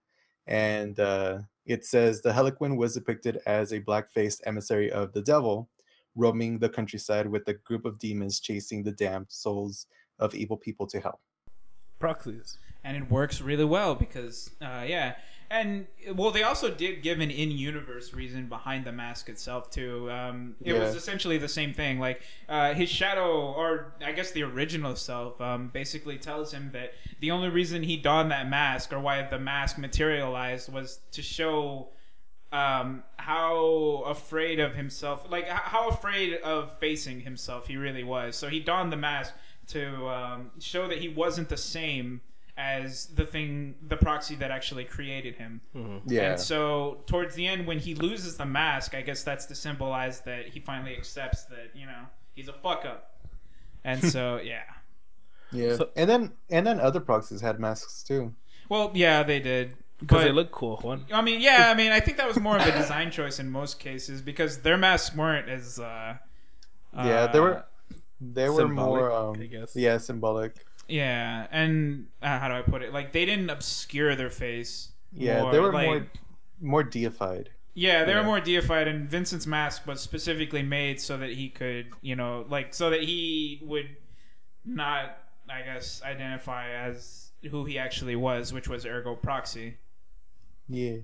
and uh, it says the Hellequin was depicted as a black-faced emissary of the devil, roaming the countryside with a group of demons chasing the damned souls of evil people to hell. Proxies. and it works really well because uh, yeah and well they also did give an in-universe reason behind the mask itself too um, it was essentially the same thing like uh, his shadow or i guess the original self um, basically tells him that the only reason he donned that mask or why the mask materialized was to show um, how afraid of himself, like how afraid of facing himself he really was. So he donned the mask to um, show that he wasn't the same as the thing, the proxy that actually created him. Yeah, And so towards the end, when he loses the mask, I guess that's to symbolize that he finally accepts that you know he's a fuck up. And so yeah. yeah. So- and then and then other proxies had masks too. Well, yeah, they did. Because they look cool. One. I mean, yeah, I mean, I think that was more of a design choice in most cases because their masks weren't as. Uh, Yeah, they uh, were they were more um, I guess. yeah symbolic. Yeah, and uh, how do I put it? Like they didn't obscure their face. Yeah, they were like- more more deified. Yeah, they were more deified, and Vincent's mask was specifically made so that he could, you know, like so that he would not, I guess, identify as who he actually was, which was Ergo Proxy. Yeah.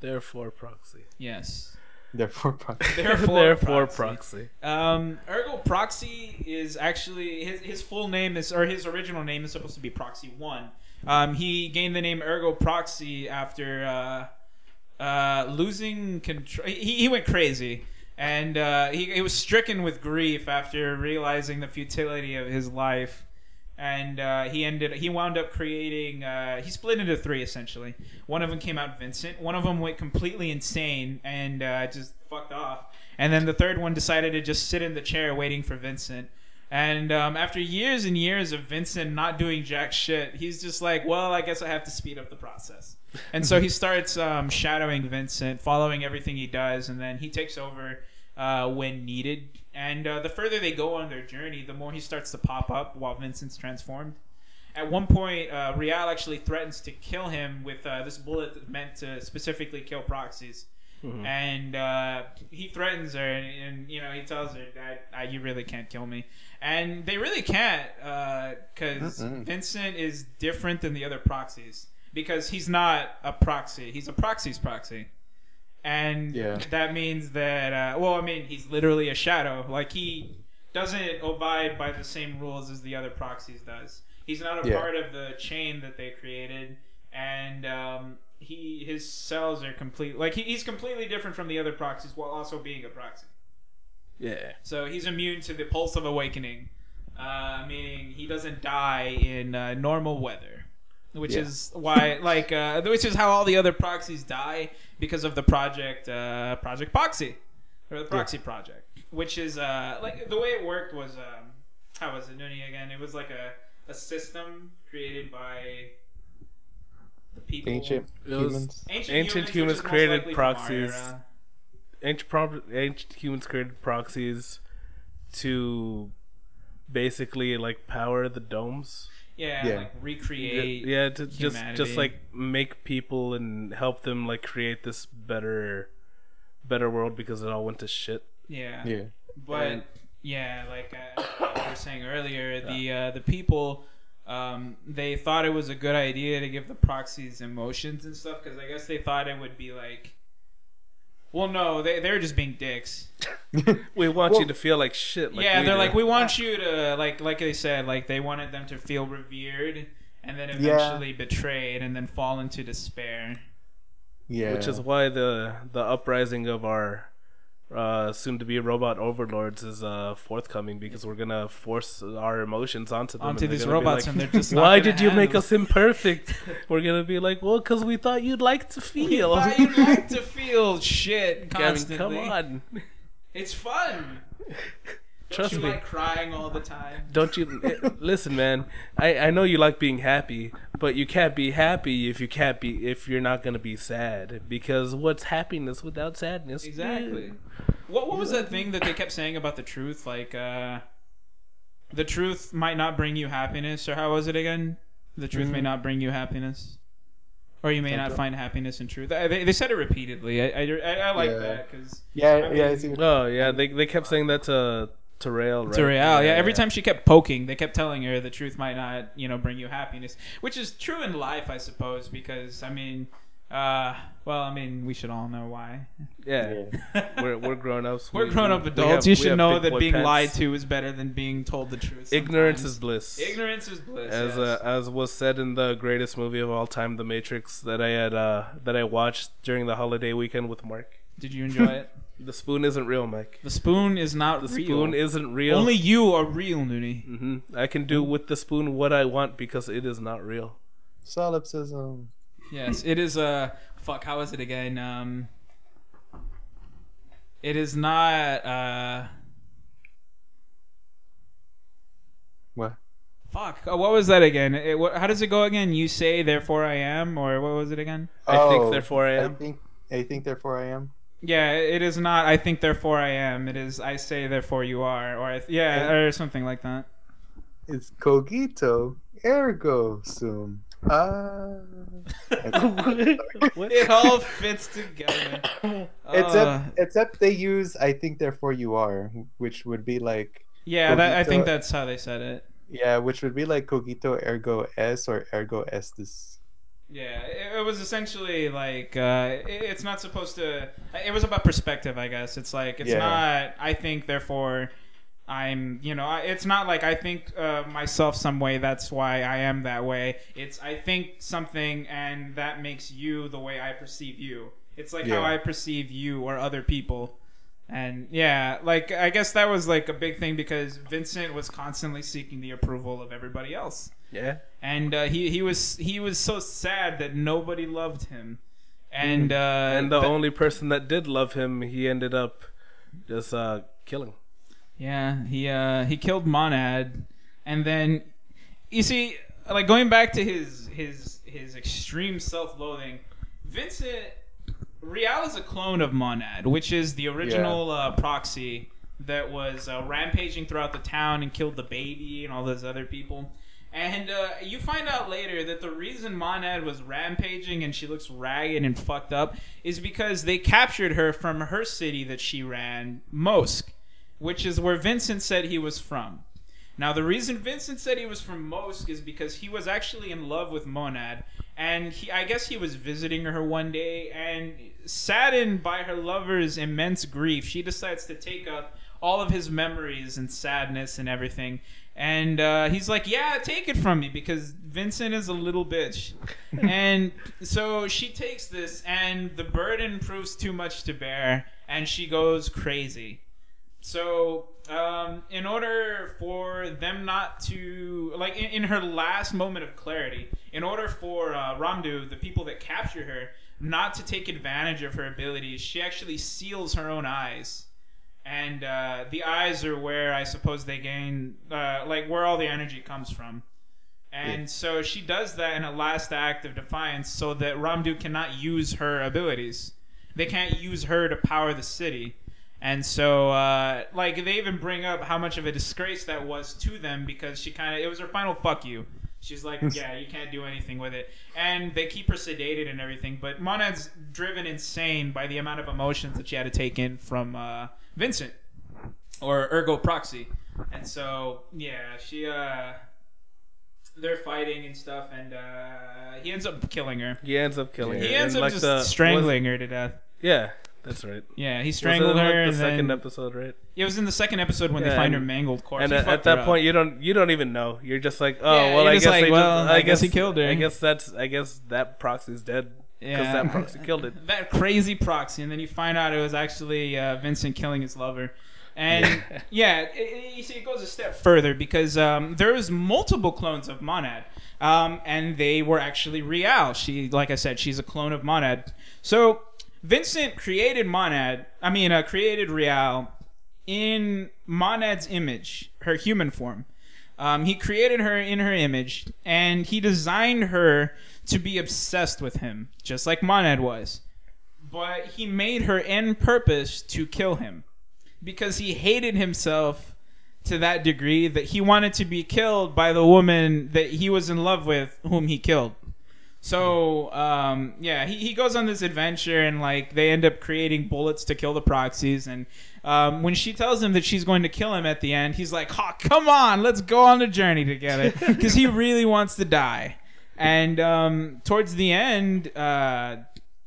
Therefore, proxy. Yes. Therefore, proxy. Therefore, Therefore, proxy. proxy. Um, Ergo Proxy is actually his, his full name is or his original name is supposed to be Proxy One. Um, he gained the name Ergo Proxy after uh, uh, losing control. He, he went crazy, and uh, he, he was stricken with grief after realizing the futility of his life. And uh, he ended. He wound up creating. Uh, he split into three essentially. One of them came out Vincent. One of them went completely insane and uh, just fucked off. And then the third one decided to just sit in the chair waiting for Vincent. And um, after years and years of Vincent not doing jack shit, he's just like, well, I guess I have to speed up the process. And so he starts um, shadowing Vincent, following everything he does, and then he takes over uh, when needed. And uh, the further they go on their journey, the more he starts to pop up while Vincent's transformed. At one point, uh, Real actually threatens to kill him with uh, this bullet that's meant to specifically kill proxies and uh, he threatens her, and, and you know he tells her that uh, you really can't kill me, and they really can't because Mm-mm. Vincent is different than the other proxies because he's not a proxy; he's a proxy's proxy, and Yeah. that means that uh, well, I mean, he's literally a shadow. Like he doesn't abide by the same rules as the other proxies does. He's not a Yeah. part of the chain that they created, and um, he his cells are complete. Like he, he's completely different from the other proxies while also being a proxy. Yeah. So he's immune to the pulse of awakening, uh, meaning he doesn't die in uh, normal weather, which Yeah. is why, like, uh, which is how all the other proxies die because of the project, uh, Project Proxy, or the Proxy Project, which is uh, like the way it worked was, um, how was it, Nuni again? It was like a, a system created by the people. Ancient humans. Ancient, Ancient humans, humans which is most created likely from our proxies. Ancient, pro- ancient humans created proxies to basically like power the domes. Yeah, Yeah. like recreate. yeah, to just humanity. just like make people and help them like create this better better world because it all went to shit. Yeah. Yeah. But And- yeah, like uh, like you were saying earlier, the uh, the people um, they thought it was a good idea to give the proxies emotions and stuff because I guess they thought it would be like. Well, no, they they were just being dicks. We want Well- you to feel like shit. Like yeah, they're do. like, we want you to like like they said, like they wanted them to feel revered and then Yeah. eventually betrayed and then fall into despair. Yeah. which is why the the uprising of our uh, soon to be robot overlords is uh, forthcoming because we're gonna force our emotions onto them Onto these robots like, and they're just why did you make us imperfect we're gonna be like well because we thought you'd like to feel Thought you'd like to feel shit I mean, constantly. come on It's fun. trust you me like crying all the time. don't you eh, listen man I, I know you like being happy but you can't be happy if you can't be if you're not gonna be sad because what's happiness without sadness Exactly. What what was that thing that they kept saying about the truth? Like, uh, the truth might not bring you happiness, or how was it again? The truth may Mhm. not bring you happiness, or you may not Okay. find happiness in truth. They, they said it repeatedly. I I, I, I like Yeah. that because yeah, I yeah. mean- I see. oh yeah they, they kept saying that to to rail right to Real, yeah. Every time she kept poking, they kept telling her the truth might not, you know, bring you happiness, which is true in life, I suppose. Because I mean, uh, well, I mean, we should all know why. yeah we're we're grown ups. We're grown up adults. you should know that being lied to is better than being told the truth. Ignorance is bliss. ignorance is bliss. As yes. uh, as was said in the greatest movie of all time, The Matrix, that I had uh, that I watched during the holiday weekend with Mark. Did you enjoy it? The spoon isn't real, Mike. The spoon is not The real. spoon isn't real. Only you are real, Nooney. hmm I can do with the spoon what I want because it is not real. Solipsism. Yes, it is. Uh, fuck. How is it again? Um, it is not. Uh, What? fuck. Uh, what was that again? It, what, how does it go again? You say, therefore I am, or what was it again? I Oh, think therefore I I am. think. I think. Therefore, I am. Yeah, it is not. I think, therefore I am. It is. I say, therefore you are, or I th- yeah, or something like that. It's cogito ergo sum. Ah. What? It all fits together. Uh, except, except they use "I think therefore you are," which would be like yeah, that, I think that's how they said it. yeah, which would be like cogito ergo es or ergo estis. Yeah, it, it was essentially like uh, it, it's not supposed to. It was about perspective, I guess. It's like it's Yeah. not. I think, therefore, I'm. You know, I, it's not like I think uh, myself some way. That's why I am that way. It's I think something, and that makes you the way I perceive you. It's like how I perceive you or other people. And yeah, like I guess that was like a big thing because Vincent was constantly seeking the approval of everybody else Yeah. And uh, he he was he was so sad that nobody loved him, and uh, And the th- only person that did love him, he ended up just uh, killing. yeah he uh, he killed Monad, and then you see like going back to his his his extreme self-loathing, Vincent Real is a clone of Monad, which is the original uh, proxy that was uh, rampaging throughout the town and killed the baby and all those other people. And uh, you find out later that the reason Monad was rampaging and she looks ragged and fucked up is because they captured her from her city that she ran, Mosk, which is where Vincent said he was from. Now, the reason Vincent said he was from Mosk is because he was actually in love with Monad, and he, I guess he was visiting her one day, and saddened by her lover's immense grief, she decides to take up all of his memories and sadness and everything. And uh, he's like, "Yeah, take it from me," because Vincent is a little bitch. and so she takes this, and the burden proves too much to bear, and she goes crazy. So, um, in order for them not to, like, in, in her last moment of clarity, in order for uh, Romdeau, the people that capture her, not to take advantage of her abilities, she actually seals her own eyes. And uh, the eyes are where I suppose they gain, uh, like, where all the energy comes from. And Yeah. so she does that in a last act of defiance so that Romdeau cannot use her abilities. They can't use her to power the city. And so, uh, like, they even bring up how much of a disgrace that was to them because she kind of, it was her final fuck you. She's like, yeah, you can't do anything with it. And they keep her sedated and everything. But Monad's driven insane by the amount of emotions that she had to take in from uh, Vincent or Ergo Proxy. And so, yeah, she, uh, they're fighting and stuff. And uh, he ends up killing her. He ends up killing her. He ends And, up like, just the- strangling her to death. yeah, that's right. Yeah, he Was it strangled in, like, her. the and second then, episode, right? It was in the second episode when they find and- her mangled corpse. And at, at that her up. point, you don't you don't even know. You're just like, oh Yeah, well, I guess like, well, just, I guess he killed her. I guess that's I guess that proxy's dead because Yeah. that proxy killed it. that crazy proxy, and then you find out it was actually uh, Vincent killing his lover. And yeah, it, it- you see, it goes a step further because um, there was multiple clones of Monad, um, and they were actually Real. She, like I said, she's a clone of Monad. So Vincent created Monad. I mean, uh, created Real in Monad's image, her human form. Um, he created her in her image, and he designed her to be obsessed with him, just like Monad was. But he made her end purpose to kill him because he hated himself to that degree that he wanted to be killed by the woman that he was in love with, whom he killed. So, um, yeah, he, he goes on this adventure and like they end up creating bullets to kill the proxies. And um, when she tells him that she's going to kill him at the end, he's like, "Oh, come on, let's go on the journey together," because he really wants to die. And um, towards the end, uh,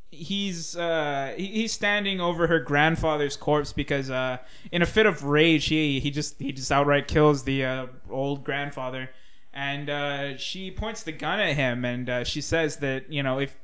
he's uh, he, he's standing over her grandfather's corpse because uh, in a fit of rage, he he just he just outright kills the uh, old grandfather. And uh, she points the gun at him and uh, she says that you know if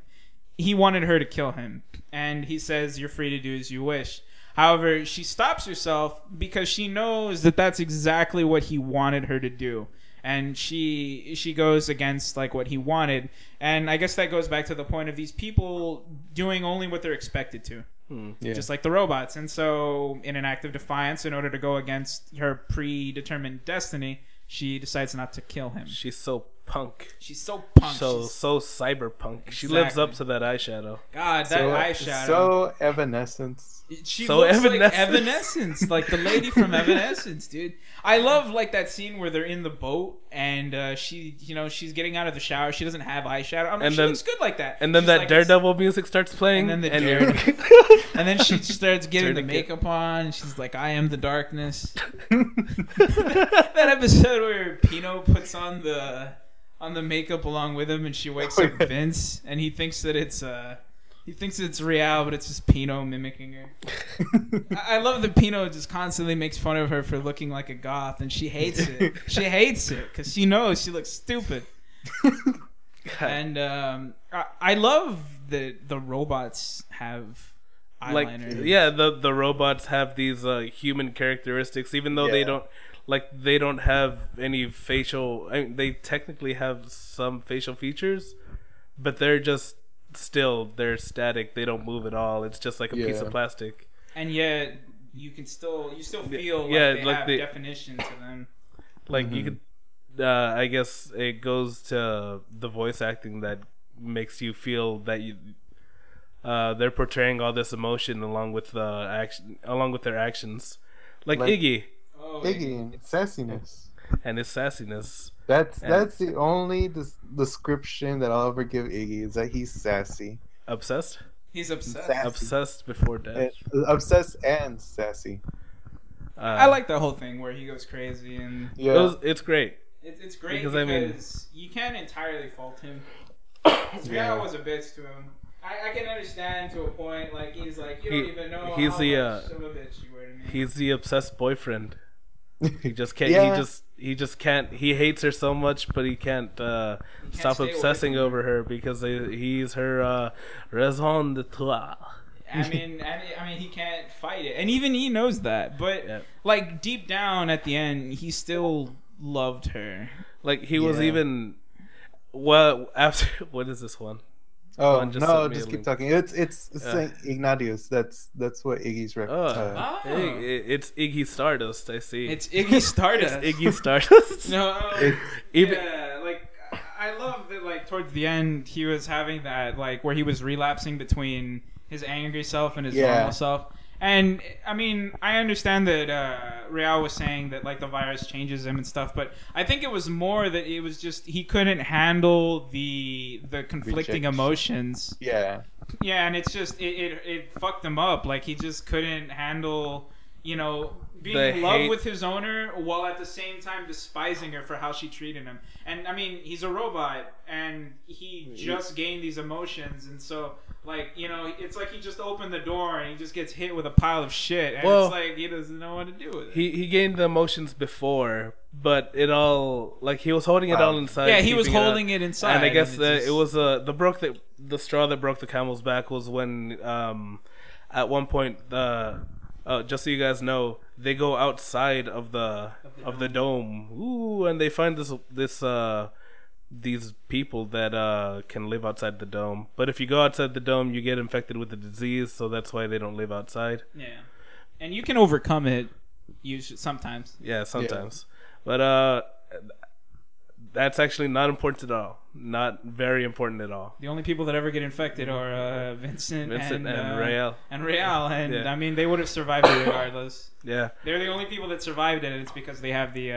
he wanted her to kill him. And he says you're free to do as you wish. However she stops herself because she knows that that's exactly what he wanted her to do and she she goes against like what he wanted and i guess that goes back to the point of these people doing only what they're expected to hmm. Yeah. just like the robots. And so, in an act of defiance, in order to go against her predetermined destiny, she decides not to kill him. She's so punk, She's so punk. so She's- so cyberpunk. She lives up to that eyeshadow. God, that so, eyeshadow. so evanescence. She so looks like Evanescence. Evanescence, like the lady from Evanescence, dude. I love like that scene where they're in the boat and uh, she, you know, she's getting out of the shower. She doesn't have eyeshadow. I mean, And she then- looks good like that. And then She's that like, Daredevil music starts playing, And then the and Daredevil- And then she starts getting the makeup on. She's like, "I am the darkness." that episode where Pino puts on the on the makeup along with him, and she wakes Oh, up yeah. Vince, and he thinks that it's uh he thinks it's Real, but it's just Pino mimicking her. I I love that Pino just constantly makes fun of her for looking like a goth, and she hates it. she hates it because she knows she looks stupid. And um, I, I love that the robots have like eyeliner. yeah the the robots have these uh, human characteristics even though they don't like they don't have any facial I mean, they technically have some facial features but they're just still they're static. They don't move at all. It's just like a piece of plastic. And yet you can still you still feel like Yeah, they like have the- definition to them. like you could uh, i guess it goes to the voice acting that makes you feel that you uh, they're portraying all this emotion along with the action along with their actions. Like, Like- iggy. Oh, Iggy, sassiness. And his sassiness That's And- that's the only des- description that I'll ever give Iggy is that he's sassy, obsessed he's obsessed. Sassy. obsessed before death. And- obsessed and sassy. Uh, I like the whole thing where he goes crazy and Yeah, It was, it's great. it, it's great Because, because, I mean- you can't entirely fault him. Real Yeah. was a bitch to him. I, I can understand to a point. Like he's like you He- don't even know he's how the, much uh, of a bitch you were to me. He's the obsessed boyfriend. He just can't. Yeah. He just he just can't. He hates her so much, but he can't uh, can't stop obsessing over her because they, he's her uh, raison d'être. I mean, and, I mean, he can't fight it, and even he knows that. But Yeah. like deep down at the end, he still loved her. Like he was even. Well, after what is this one? Oh just no, sent me a just keep talking. It's it's Yeah. Saint Ignatius. That's that's what Iggy's rep. Oh, uh, hey, it- it's Iggy Stardust. I see. It's Iggy Stardust. It's Iggy Stardust. No, uh, It- Even- yeah, like I love that. Like towards the end, he was having that like where he was relapsing between his angry self and his Yeah. normal self. And I mean, I understand that uh, Real was saying that like the virus changes him and stuff, but I think it was more that it was just he couldn't handle the the conflicting Rejection. emotions. yeah, Yeah, and it's just it, it it fucked him up. Like he just couldn't handle, you know, being The in love hate- with his owner while at the same time despising her for how she treated him. And I mean, he's a robot, and he just gained these emotions, and so like you know, it's like he just opened the door and he just gets hit with a pile of shit, and Well, it's like he doesn't know what to do with it. He he gained the emotions before, but it all like he was holding it Wow. all inside. yeah, he was holding it, it, inside, and I guess and uh, just- it was uh, the broke that the straw that broke the camel's back was when um at one point the uh, just so you guys know they go outside of the of the dome ooh and they find this this uh these people that uh can live outside the dome but if you go outside the dome you get infected with the disease so that's why they don't live outside yeah, and you can overcome it. Usually, sometimes. Yeah, sometimes. But uh that's actually not important at all. Not very important at all. The only people that ever get infected are uh, Vincent, Vincent and, and uh, Rael. and Real, and Yeah. I mean they would have survived it regardless. Yeah. They're the only people that survived it. and It's because they have the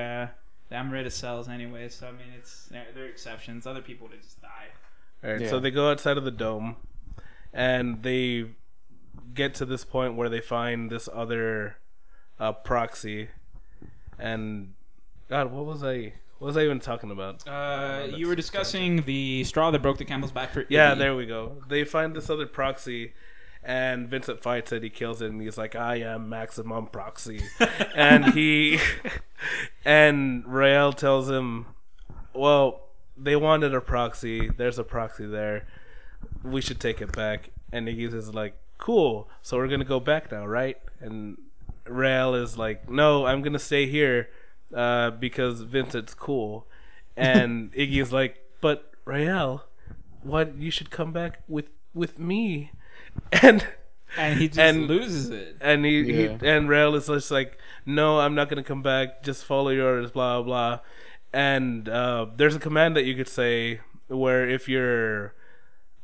uh, the Amrita cells anyway. So I mean, it's they're, they're exceptions. Other people would just die. All right. Yeah. So they go outside of the dome and they get to this point where they find this other uh proxy and God, what was I what was I even talking about? Uh, that's you were discussing the straw that broke the camel's back for Yeah, Iggy. there we go. They find this other proxy, and Vincent fights it. He kills it, and he's like, "I am maximum proxy," and he and Rael tells him, "Well, they wanted a proxy. There's a proxy there. We should take it back." And Iggy is like, "Cool. So we're gonna go back now, right?" And Rael is like, "No, I'm gonna stay here." Uh, because Vincent's cool, and Iggy is like, "But Rael, what you should come back with with me and and he just and- loses it. and he, Yeah. he and Rael is just like no i'm not gonna come back just follow your orders blah blah and uh, there's a command that you could say where if your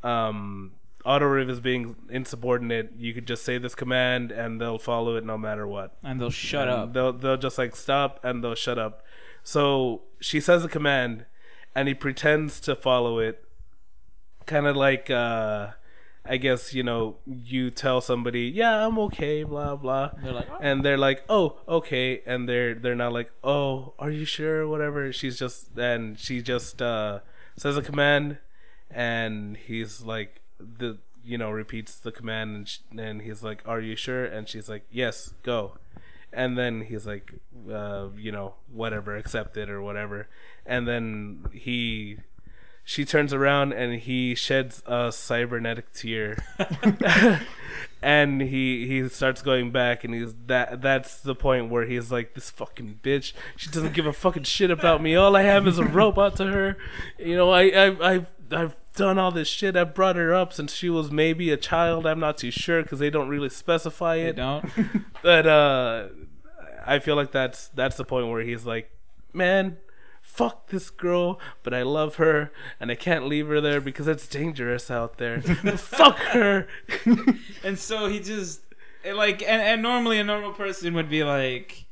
um AutoReiv is being insubordinate you could just say this command and they'll follow it no matter what And they'll shut and up. They'll they'll just like stop and they'll shut up. So she says a command, and he pretends to follow it, kind of like uh, I guess you know you tell somebody, yeah, I'm okay, blah blah, They're like, "Oh." and they're like, oh, okay, and they're they're not like, oh, are you sure, whatever. She's just and she just uh, says a command, and he's like the you know repeats the command, and sh- and he's like, are you sure? And she's like, yes, go. And then he's like, uh, you know, whatever, accept it or whatever. And then he she turns around and he sheds a cybernetic tear. And he he starts going back and he's that that's the point where he's like this fucking bitch she doesn't give a fucking shit about me. All i have is a robot to her. You know i i i've, I've done all this shit. I've brought her up since she was maybe a child. I'm not too sure because they don't really specify They it. don't. but uh i feel like that's that's the point where he's like man fuck this girl but i love her and i can't leave her there because it's dangerous out there. Fuck her. And so he just like and, and normally a normal person would be like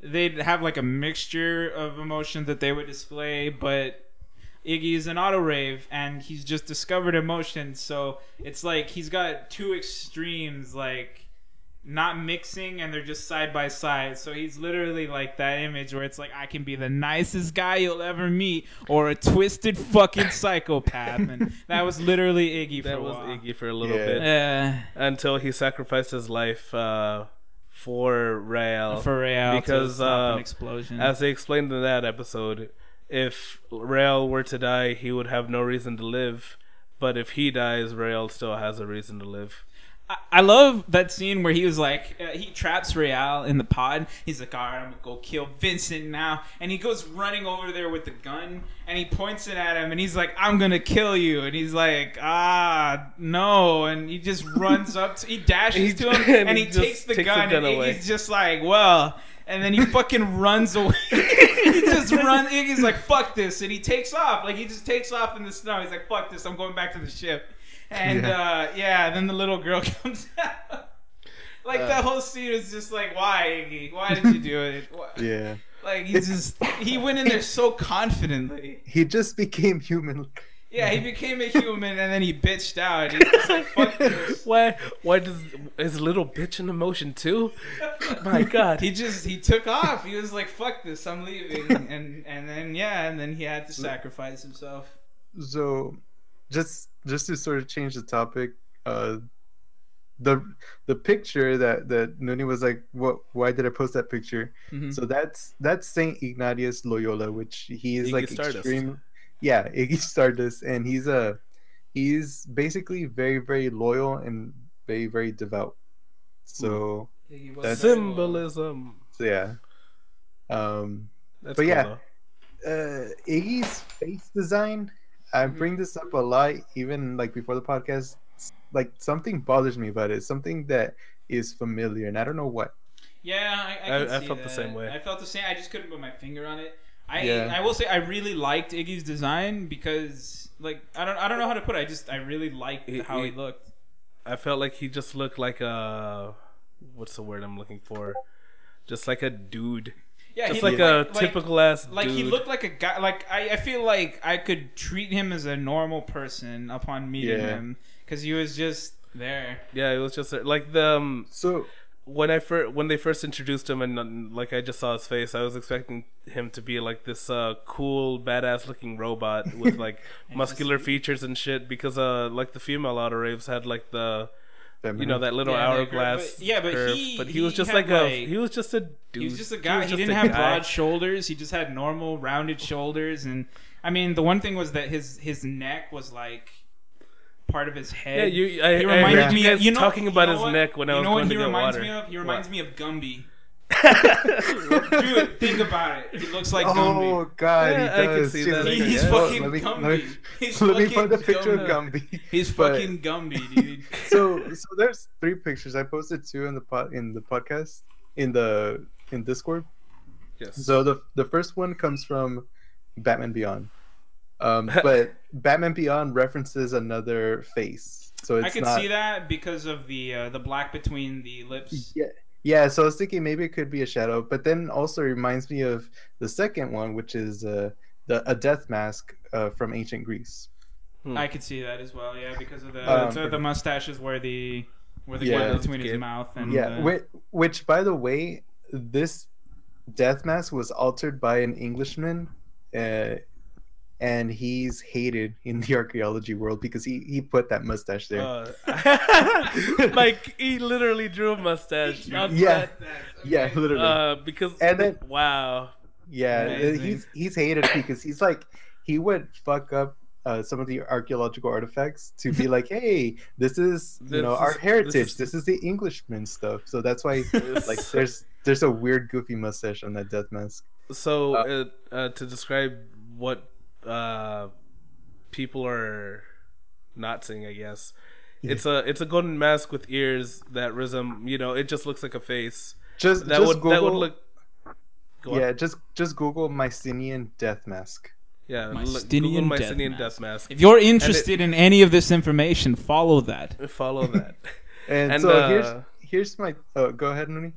they'd have like a mixture of emotions that they would display but iggy is an AutoReiv and he's just discovered emotions so it's like he's got two extremes like not mixing and they're just side by side so he's literally like that image where it's like i can be the nicest guy you'll ever meet or a twisted fucking psychopath and that was literally iggy for that a was while. iggy for a little Yeah. bit yeah until he sacrificed his life uh, for Rael. for Real because, to stop uh, an explosion. As they explained in that episode, if Rael were to die, he would have no reason to live. But if he dies, Rael still has a reason to live. I, love that scene where he was like, uh, he traps Real in the pod. He's like, all right, I'm gonna go kill Vincent now, and he goes running over there with the gun, and he points it at him, and he's like, I'm gonna kill you, and he's like, ah, no, and he just runs up, to, he dashes He- to him, and he takes the takes gun, gun and away. he's just like, well. And then he fucking runs away. he just runs. Iggy's like, "Fuck this," and he takes off. Like he just takes off in the snow. He's like, "Fuck this! I'm going back to the ship." And Yeah. uh, yeah, then the little girl comes out. like Uh, that whole scene is just like, why, Iggy? Why did you do it? Why? Yeah. Like he just he went in there so confidently. He just became human. Yeah, he became a human and then he bitched out. He's like. Why? Why does is little bitch an emotion too? My God. He just he took off. He was like, "Fuck this, I'm leaving." And and then yeah, and then he had to sacrifice himself. So, just just to sort of change the topic, uh, the the picture that that Nuni was like, what? Why did I post that picture? Mhm. So that's that's Saint Ignatius Loyola, which he is Iggy like Stardust. extreme. Yeah, Iggy Stardust, and he's a he's basically very very loyal and very very devout. So, He That's- Symbolism. so yeah. Um, That's But cool, yeah. though. uh, Iggy's face design. I Mhm. bring this up a lot, even like before the podcast. Like something bothers me about it. Something that is familiar, and I don't know what. Yeah, I, I, I- can I see felt the same way. I felt the same. I just couldn't put my finger on it. I Yeah. I will say I really liked Iggy's design because like I don't I don't know how to put it. I just I really liked He- how he, he- looked. I felt like he just looked like a what's the word I'm looking for? Just like a dude. Yeah, Just he like looked a typical ass Like dude. he looked like a guy. Like I, I feel like I could treat him as a normal person upon meeting Yeah. him because he was just there. yeah, it was just like the um, So when I first when they first introduced him and um, like I just saw his face, I was expecting him to be like this uh, cool, badass looking robot with like muscular features and shit. Because uh, like the female AutoReivs had like the you know that little Yeah, hourglass. but- yeah, but curve. he- but he, was just like a like- he was just a dude. He was just a guy. He, just didn't have guy. broad shoulders. He just had normal, rounded shoulders. And I mean, the one thing was that his his neck was like part of his Yeah, head. you. I, he I reminded me you guys of you know, talking you about know his what? neck when I was know going what to he get reminds water. me of? He reminds me of Gumby. What? Dude, think about it. He looks like Gumby. Oh God, Yeah, I he can does. see that, I he's Christ. fucking let me, Gumby. Let me, He's let me fucking find a picture Gumby. of Gumby. He's But- fucking Gumby, dude. so so there's three pictures I posted two in the pod in the podcast in the in Discord. Yes. So the the first one comes from Batman Beyond, um, but Batman Beyond references another face, so it's I could not. see that because of the uh, the black between the lips. Yeah, yeah. So I was thinking maybe it could be a shadow, but then also reminds me of the second one, which is uh, the a death mask uh, from ancient Greece. I could see that as well. Yeah, because of the Um, the, the mustaches where the where the Yeah. gap between his mouth and yeah, uh, which, which by the way, this death mask was altered by an Englishman, uh, and he's hated in the archaeology world because he he put that mustache there. Uh, like he literally drew a mustache. on Yeah. that. yeah, literally. Uh, because And then- wow. yeah, amazing. he's he's hated because he's like he would fuck up. Uh, some of the archaeological artifacts to be like, hey, this is you This know is- our this heritage. is- This is the Englishman stuff. So that's why like there's there's a weird goofy mustache on that death mask. So, Uh, uh, uh, to describe what uh, people are not seeing, I guess it's a it's a golden mask with ears that resemble. You know, it just looks like a face. Just That just would Google, that would look. Go on. yeah, just just Google Mycenaean death mask. yeah. look- Mycenaean Google death mask. death mask. If you're interested in any of this information, follow that. Follow that. And, And, so uh, here's here's my oh go ahead, Nuni.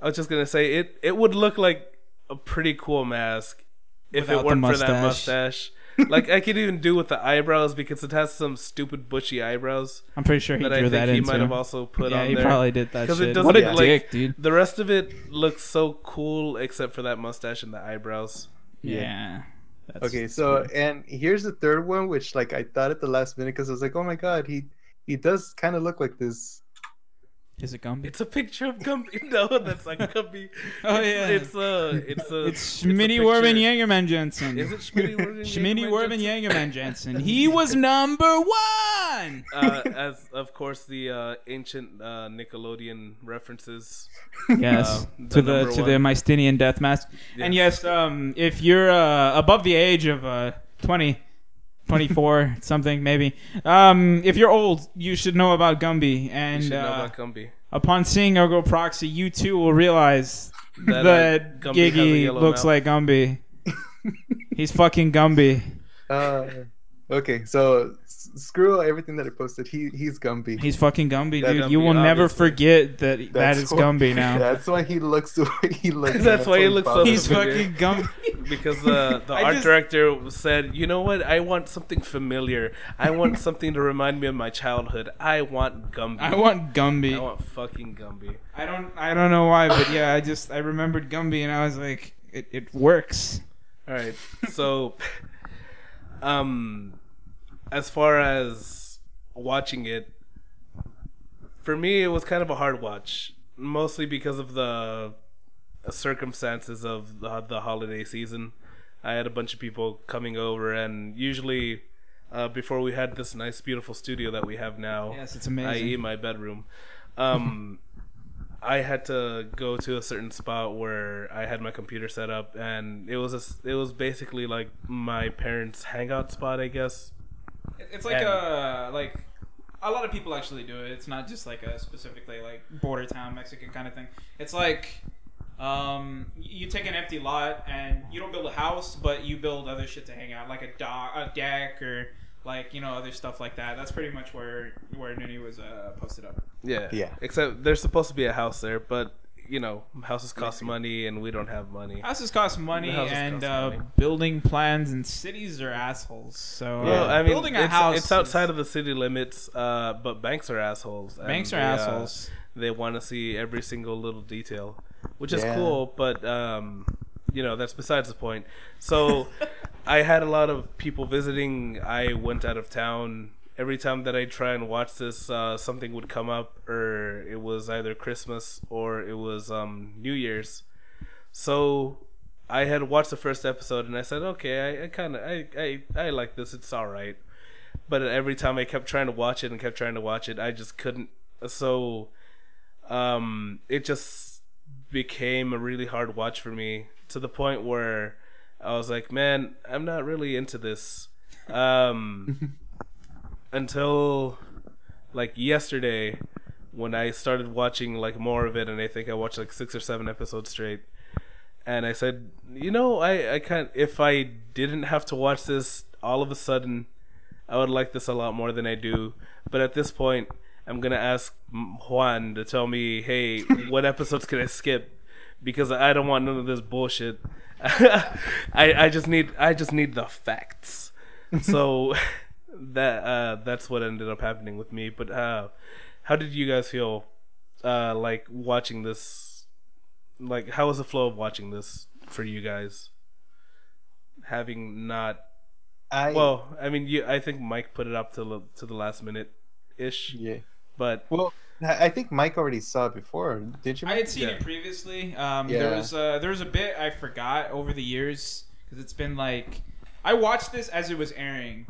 I was just gonna say it. It would look like a pretty cool mask if Without it weren't for that mustache. mustache. like I could even do with the eyebrows because it has some stupid bushy eyebrows I'm pretty sure he that I drew think that he into. might have also put yeah, on he there. probably did that 'Cause it shit. doesn't What a look like- dick, dude. The rest of it looks so cool except for that mustache and the eyebrows. Yeah. That's, Okay, so and here's the third one, which like I thought at the last minute because I was like, oh my god, he he does kind of look like this. Is it Gumby? It's a picture of Gumby. No, that's not Gumby. Oh, it's, yeah. it's a it's a It's a Schmitty picture- Werben Yangerman Jensen. Is it Schmitty Werben? Schmitty Jensen? Yangerman Jensen. He was number one. uh, as of course the uh, ancient uh, Nickelodeon references. Yes, Uh, to the the to the one. Mycenaean death mask. And Yes. yes, um, if you're uh, above the age of uh, 20, 24, something maybe, um, if you're old, you should know about Gumby. You And should know uh, about Gumby. upon seeing Ergo Proxy, you too will realize That, that, uh, Gumby Giggy looks mouth. like Gumby. He's fucking Gumby. Uh, okay, so s- screw everything that I posted. He he's Gumby. He's fucking Gumby, That dude. you Gumby, will never forget that that That's is why- Gumby now. That's why he looks the way he looks. and That's why he he looks so He's me. fucking Gumby. because uh, the I art just- director said, "You know what? I want something familiar. I want something to remind me of my childhood. I want Gumby. I want Gumby. I want fucking Gumby." I don't I don't know why, but yeah, I just I remembered Gumby and I was like, it, it works. All right. So, um, as far as watching it, for me, it was kind of a hard watch, mostly because of the circumstances of the, the holiday season. I had a bunch of people coming over, and usually, uh, before we had this nice, beautiful studio that we have now, Yes, it's i.e., my bedroom. Um, I had to go to a certain spot where I had my computer set up, and it was a it was basically like my parents' hangout spot, I guess. It's like And- a like a lot of people actually do it. It's not just like a specifically like border town Mexican kind of thing. It's like um, you take an empty lot and you don't build a house, but you build other shit to hang out, like a dock, a deck, or like you know other stuff like that. That's pretty much where where Nuni was uh, posted up. Yeah, Yeah. Except there's supposed to be a house there, but you know, houses cost money, and we don't have money. Houses cost money, houses and cost uh, money. building plans and cities are assholes. So Yeah. Well, uh, I mean, building a it's, house, it's outside of the city limits, uh, but banks are assholes. and banks are they, uh, assholes. they want to see every single little detail, which is Yeah. cool, but um, you know that's besides the point. So I had a lot of people visiting. I went out of town. Every time that I try and watch this, uh, something would come up, or it was either Christmas or it was um, New Year's. So I had watched the first episode, and I said, "Okay, I, I kind of I, I I like this. It's all right." But every time I kept trying to watch it and kept trying to watch it, I just couldn't. So um, it just became a really hard watch for me to the point where I was like, man, I'm not really into this. Um, until like yesterday when I started watching like more of it, and I think I watched like six or seven episodes straight. And I said, you know, I I can't. If I didn't have to watch this all of a sudden, I would like this a lot more than I do. But at this point, I'm gonna ask Juan to tell me, hey, what episodes can I skip? Because I don't want none of this bullshit. I I just need I just need the facts. So that uh, that's what ended up happening with me. But uh, how did you guys feel uh, like watching this? Like, how was the flow of watching this for you guys? Having not I well, I mean, you. I think Mike put it up to the to the last minute ish, yeah. but Well, I I think Mike already saw it before. Did you? I had seen Yeah. it previously. Um, Yeah. There was uh, there was a bit I forgot over the years because it's been like I watched this as it was airing.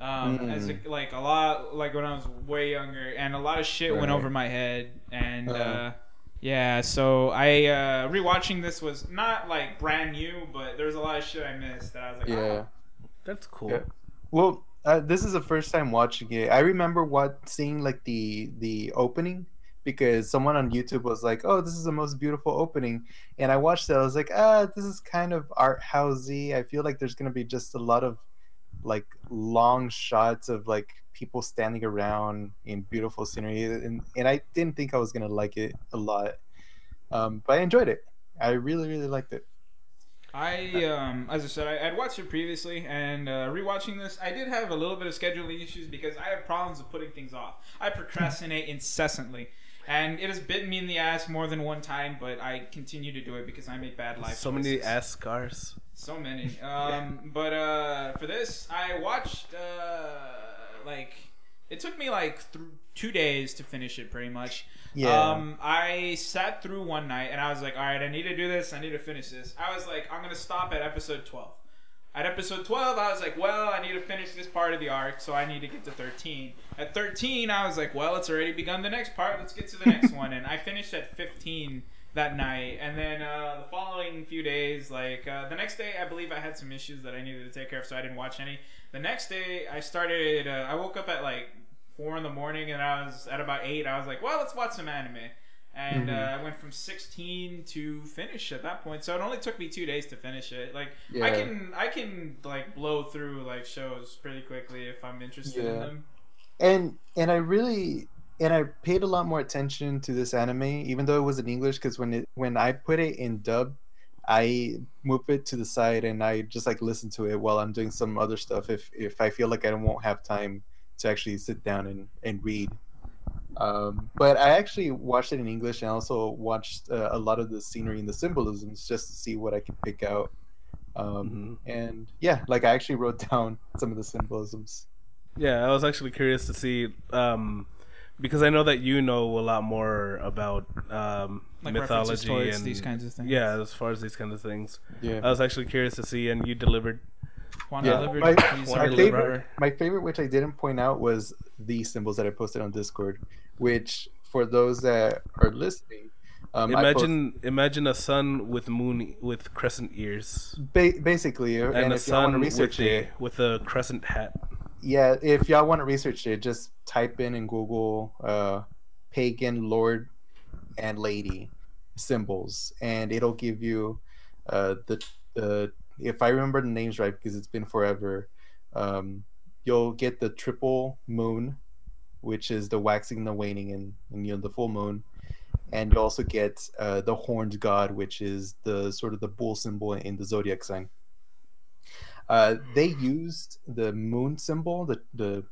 Um, Mm. as a, like a lot like when I was way younger, and a lot of shit went over my head, and uh, Uh-huh. yeah, so I uh, rewatching this was not like brand new, but there was a lot of shit I missed that I was like, Yeah. "Ah." that's cool. Yeah. Well, uh, this is the first time watching it. I remember what seeing like the the opening because someone on YouTube was like, "Oh, this is the most beautiful opening," and I watched it. I was like, "Ah, this is kind of art housey. I feel like there's gonna be just a lot of like long shots of like people standing around in beautiful scenery, and and I didn't think I was gonna like it a lot, um, but I enjoyed it. I really really liked it. I, um, as I said, I, I'd watched it previously, and uh, rewatching this, I did have a little bit of scheduling issues because I have problems with putting things off. I procrastinate incessantly, and it has bitten me in the ass more than one time. But I continue to do it because I make bad life. so many choices. ass scars. So many. Um, but uh, for this, I watched uh, like it took me like th- two days to finish it, pretty much. Yeah. Um, I sat through one night and I was like, all right, I need to do this. I need to finish this. I was like, I'm gonna stop at episode 12. At episode 12, I was like, well, I need to finish this part of the arc, so I need to get to 13. At 13, I was like, well, it's already begun the next part. Let's get to the next one. And I finished at 15 that night. And then uh, the following few days, like uh, the next day, I believe I had some issues that I needed to take care of, so I didn't watch any. The next day, I started. Uh, I woke up at like four in the morning, and I was at about eight. I was like, well, let's watch some anime. And Mhm. uh, I went from 16 to finish at that point, so it only took me two days to finish it. Like I can, I can like blow through like shows pretty quickly if I'm interested in them. and and I really and I paid a lot more attention to this anime, even though it was in English, because when it when I put it in dub, I move it to the side and I just like listen to it while I'm doing some other stuff. If if I feel like I won't have time to actually sit down and and read. Um, but I actually watched it in English and also watched uh, a lot of the scenery and the symbolisms just to see what I could pick out. Um, And yeah, like I actually wrote down some of the symbolisms. Yeah, I was actually curious to see um, because I know that you know a lot more about um, Like mythology and these kinds of things. Yeah, as far as these kinds of things, Yeah. I was actually curious to see, and you delivered. Juan Yeah, delivered. my- my my favorite- My favorite, which I didn't point out, was the symbols that I posted on Discord. Which, for those that are listening, um, I post- imagine, imagine a sun with moon with crescent ears, ba- basically, uh, and, and, a if y'all want to sun with a with a crescent hat. Yeah, if y'all want to research it, just type in in Google uh, "pagan lord and lady" symbols, and it'll give you uh, the the if I remember the names right because it's been forever. Um, you'll get the triple moon, which is the waxing, and the waning, and, and you know the full moon, and you also get uh, the horned god, which is the sort of the bull symbol in the zodiac sign. Uh, they used the moon symbol, the the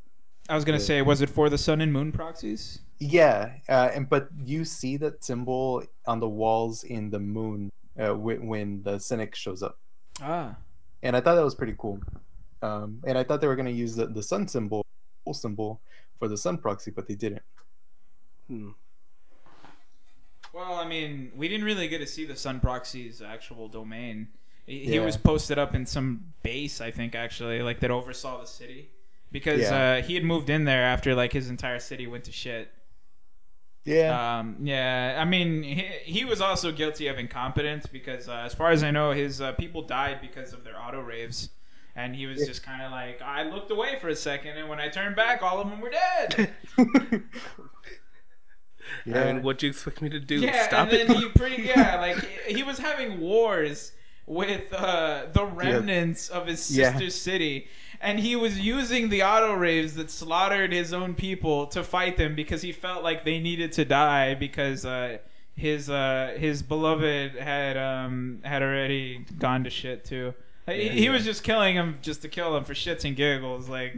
I was gonna Yeah. say, was it for the sun and moon proxies? yeah, uh, and but you see that symbol on the walls in the moon uh, when, when the cynic shows up, Ah. and I thought that was pretty cool. Um, and I thought they were going to use the, the sun symbol, full symbol, for the sun proxy, but they didn't. Hmm. Well, I mean, we didn't really get to see the Sun Proxy's actual domain. He, he Yeah. was posted up in some base, I think, actually, like that oversaw the city, because Yeah. uh, he had moved in there after like his entire city went to shit. Yeah, Um, yeah, I mean, he, he was also guilty of incompetence because, uh, as far as I know, his uh, people died because of their AutoReivs. And he was Yeah. just kind of like, I looked away for a second, and when I turned back, all of them were dead. yeah. I mean, what do you expect me to do? yeah, Stop and it? he pretty yeah, like he, he was having wars with uh, the remnants of his Yeah. city, and he was using the AutoReivs that slaughtered his own people to fight them because he felt like they needed to die because uh, his uh, his beloved had um, had already gone to shit too. Like, he, Yeah, he was just killing him just to kill him for shits and giggles, like.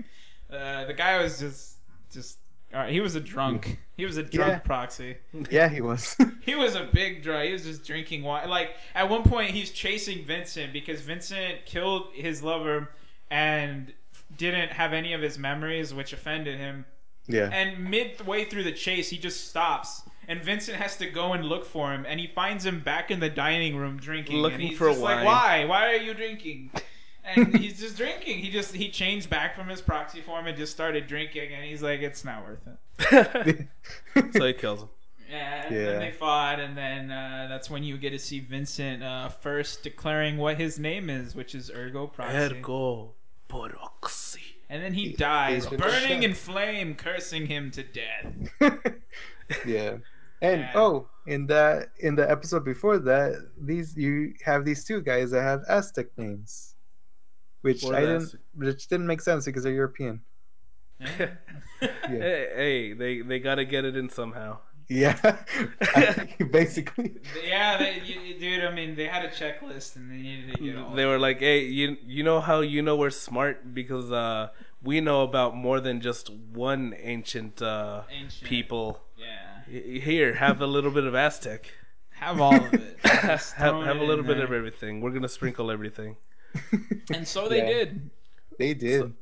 Uh, the guy was just just. All right, he was a drunk. He was a drunk Yeah. proxy. Yeah, he was. He was a big drunk. He was just drinking wine. Like at one point, he's chasing Vincent because Vincent killed his lover and didn't have any of his memories, which offended him. yeah. And midway through the chase, he just stops, and Vincent has to go and look for him, and he finds him back in the dining room drinking. Looking and he's for just like, wine. why? Why are you drinking? And he's just drinking. He just he changed back from his proxy form and just started drinking, and he's like, it's not worth it. so he kills him. Yeah, and Yeah. then they fought, and then uh, that's when you get to see Vincent uh, first declaring what his name is, which is Ergo Proxy. Ergo Proxy. And then he dies, Ergo burning in flame, cursing him to death. yeah. And Yeah. oh, in that in the episode before that, these you have these two guys that have Aztec names, which What I didn't, which didn't make sense because they're European. Yeah. Hey, hey, they they gotta get it in somehow. Yeah, basically. yeah, they, you, dude. I mean, they had a checklist, and they needed to get all. They were like, "Hey, you you know how you know we're smart because uh, we know about more than just one ancient, uh, Ancient. people. Yeah, Here, have a little bit of Aztec. have all of it. have have it a little bit there. of everything. We're gonna sprinkle everything. And so they Yeah. did. They did. So-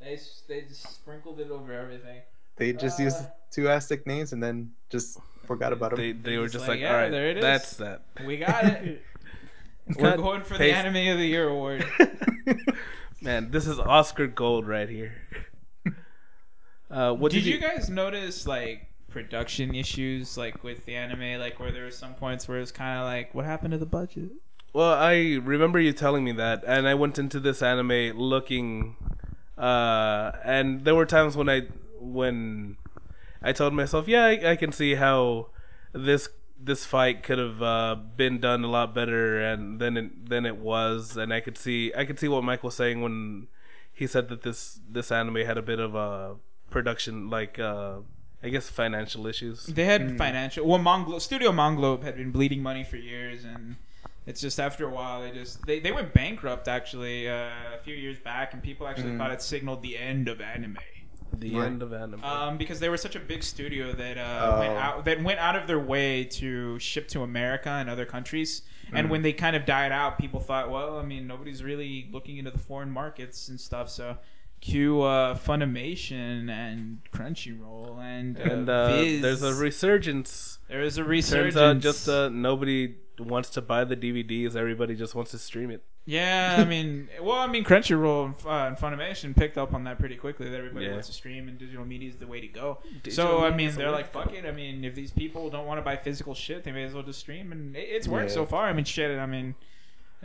They they just sprinkled it over everything. they just Uh, used two Aztec names and then just forgot about them. They they were just like, like, yeah, all right, there it is." that's that. We got it. We're Cut, going for the. Anime of the Year award. Man, this is Oscar gold right here. Uh, what did did, you guys notice like production issues like with the anime like where there were some points where it's kind of like what happened to the budget Well, I remember you telling me that, and I went into this anime looking, uh, and there were times when I when I told myself, yeah, I, I can see how this this fight could have uh, been done a lot better, and than it than it was, and I could see I could see what Mike was saying when he said that this this anime had a bit of a production like uh, I guess financial issues. they had financial well Monglo studio Manglobe had been bleeding money for years and it's just after a while they just they, they went bankrupt actually uh, a few years back and people actually Mm. thought it signaled the end of anime The Right. end of anime. um, because they were such a big studio that uh, went Oh. out that went out of their way to ship to America and other countries. And Mm. when they kind of died out, people thought, well, I mean, nobody's really looking into the foreign markets and stuff. So, cue uh, Funimation and Crunchyroll and, uh, and uh, Viz. there's a resurgence. there is a resurgence. Turns out just uh, nobody wants to buy the DVDs. Everybody just wants to stream it. yeah, I mean, well, I mean, Crunchyroll and, uh, and Funimation picked up on that pretty quickly. That everybody Yeah. wants to stream, and digital media is the way to go. Digital so I mean, they're like, fuck it. I mean, if these people don't want to buy physical shit, they may as well just stream, and it, it's worked Yeah. so far. I mean, shit. I mean,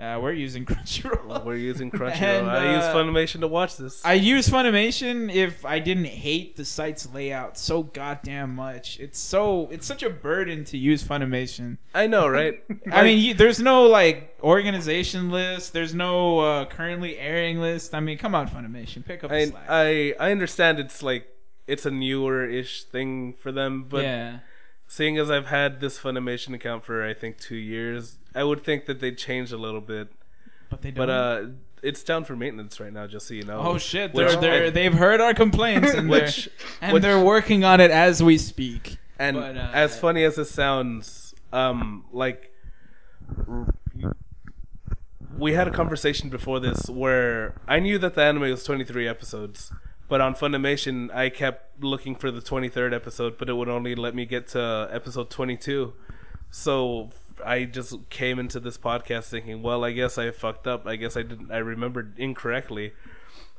uh, we're using Crunchyroll. We're using Crunchyroll. And, I use uh, Funimation to watch this. I use Funimation if I didn't hate the site's layout so goddamn much. It's so it's such a burden to use Funimation. I know, right? I mean, you, there's no like organization list. There's no uh, currently airing list. I mean, come on, Funimation, pick up I. I I understand it's like it's a newer ish thing for them, but yeah, seeing as I've had this Funimation account for I think two years, I would think that they'd change a little bit. but they don't. But uh, it's down for maintenance right now, just so you know. oh shit, they're, they're, they've heard our complaints and, Which they're, and which- they're working on it as we speak. And But, uh, as funny as it sounds, um, like we had a conversation before this where I knew that the anime was 23 episodes, but on Funimation I kept looking for the 23rd episode, but it would only let me get to episode 22. So I just came into this podcast thinking, well, I guess I fucked up. I guess I didn't. I remembered incorrectly.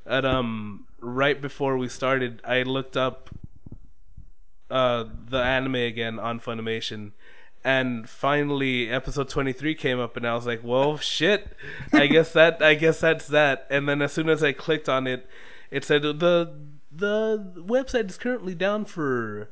And um, right before we started, I looked up uh, the anime again on Funimation. And finally, episode twenty three came up, and I was like, "Well, shit! I guess that I guess that's that." And then as soon as I clicked on it, it said the the website is currently down for